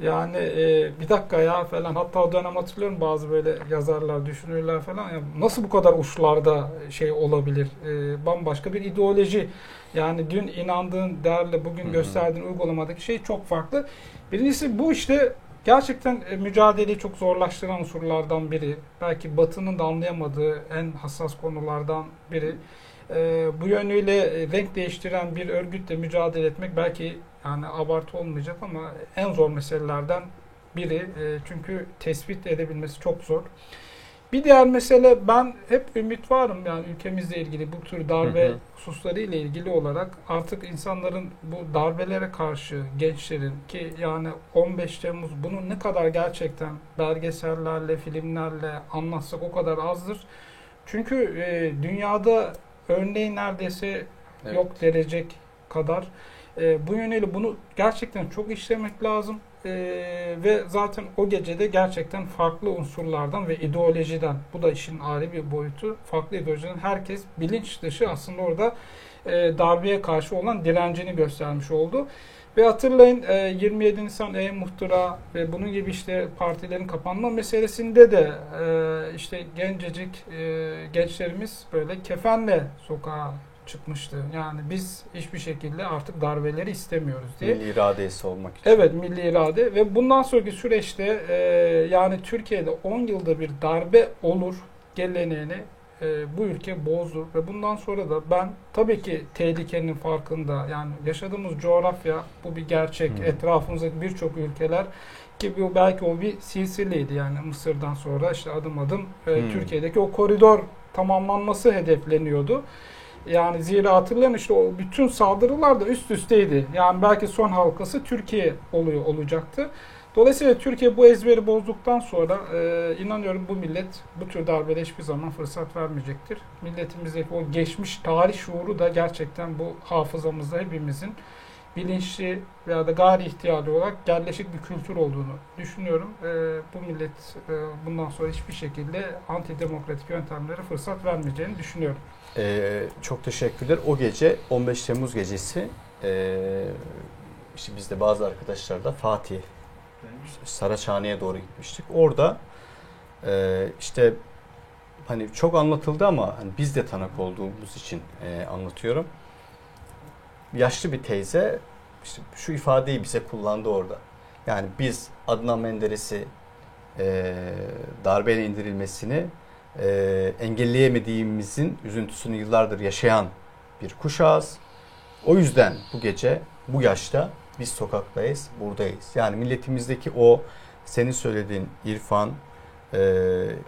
Yani e, bir dakika ya falan hatta o dönem hatırlıyorum bazı böyle yazarlar düşünürler falan ya nasıl bu kadar uçlarda şey olabilir e, bambaşka bir ideoloji yani dün inandığın değerle bugün gösterdiğin uygulamadaki şey çok farklı. Birincisi bu işte gerçekten e, mücadeleyi çok zorlaştıran unsurlardan biri. Belki Batı'nın da anlayamadığı en hassas konulardan biri. E, bu yönüyle e, renk değiştiren bir örgütle mücadele etmek belki yani abartı olmayacak ama en zor meselelerden biri. Çünkü tespit edebilmesi çok zor. Bir diğer mesele ben hep ümit varım yani ülkemizle ilgili bu tür darbe hı hı. hususları ile ilgili olarak artık insanların bu darbelere karşı gençlerin ki yani 15 Temmuz bunu ne kadar gerçekten belgesellerle, filmlerle anlatsak o kadar azdır. Çünkü e, dünyada örneği neredeyse evet. yok derecek kadar. E, bu yönüyle bunu gerçekten çok işlemek lazım. E, ve zaten o gecede gerçekten farklı unsurlardan ve ideolojiden, bu da işin ayrı bir boyutu, farklı ideolojiden herkes bilinç dışı aslında orada e, darbeye karşı olan direncini göstermiş oldu. Ve hatırlayın 27 Nisan E-Muhtıra ve bunun gibi işte partilerin kapanma meselesinde de işte gencecik gençlerimiz böyle kefenle sokağa çıkmıştı. Yani biz hiçbir şekilde artık darbeleri istemiyoruz diye. Milli iradesi olmak için. Evet milli irade ve bundan sonraki süreçte e, yani Türkiye'de 10 yılda bir darbe olur geleneğini e, bu ülke bozdu ve bundan sonra da ben tabii ki tehlikenin farkında yani yaşadığımız coğrafya bu bir gerçek hmm. etrafımızdaki birçok ülkeler ki bu belki o bir silsileydi yani Mısır'dan sonra işte adım adım e, hmm. Türkiye'deki o koridor tamamlanması hedefleniyordu. Yani zira hatırlayın işte o bütün saldırılar da üst üsteydi. Yani belki son halkası Türkiye oluyor olacaktı. Dolayısıyla Türkiye bu ezberi bozduktan sonra e, inanıyorum bu millet bu tür darbede hiçbir zaman fırsat vermeyecektir. Milletimizdeki o geçmiş tarih şuuru da gerçekten bu hafızamızda hepimizin bilinçli veya da gayri ihtiyarlı olarak yerleşik bir kültür olduğunu düşünüyorum. E, bu millet e, bundan sonra hiçbir şekilde antidemokratik yöntemlere fırsat vermeyeceğini düşünüyorum. Ee, çok teşekkürler. O gece 15 Temmuz gecesi e, işte biz de bazı arkadaşlar da Fatih Saraçhane'ye doğru gitmiştik. Orada e, işte hani çok anlatıldı ama hani biz de tanık olduğumuz için e, anlatıyorum. Yaşlı bir teyze işte şu ifadeyi bize kullandı orada. Yani biz Adnan Menderes'i e, darbeyle indirilmesini e, engelleyemediğimizin üzüntüsünü yıllardır yaşayan bir kuşağız. O yüzden bu gece bu yaşta biz sokaktayız, buradayız. Yani milletimizdeki o senin söylediğin irfan, e,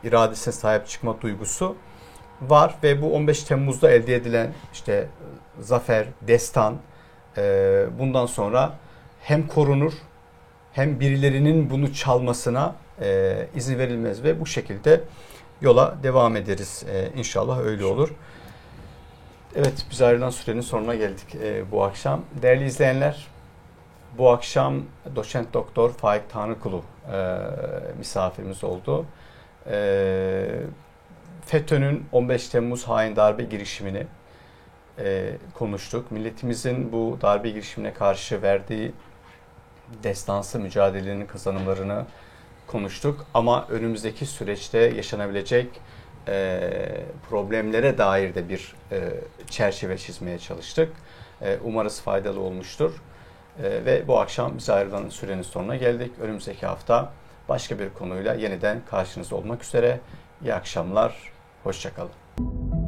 iradesine sahip çıkma duygusu var ve bu 15 Temmuz'da elde edilen işte zafer, destan e, bundan sonra hem korunur hem birilerinin bunu çalmasına e, izin verilmez ve bu şekilde yola devam ederiz. E, inşallah öyle olur. Evet biz ayrılan sürenin sonuna geldik e, bu akşam. Değerli izleyenler bu akşam doçent doktor Faik Tanrıkulu e, misafirimiz oldu. E, FETÖ'nün 15 Temmuz hain darbe girişimini e, konuştuk. Milletimizin bu darbe girişimine karşı verdiği destansı mücadelenin kazanımlarını konuştuk. Ama önümüzdeki süreçte yaşanabilecek e, problemlere dair de bir e, çerçeve çizmeye çalıştık. E, umarız faydalı olmuştur. E, ve bu akşam bize ayrılan sürenin sonuna geldik. Önümüzdeki hafta başka bir konuyla yeniden karşınızda olmak üzere. İyi akşamlar, hoşçakalın.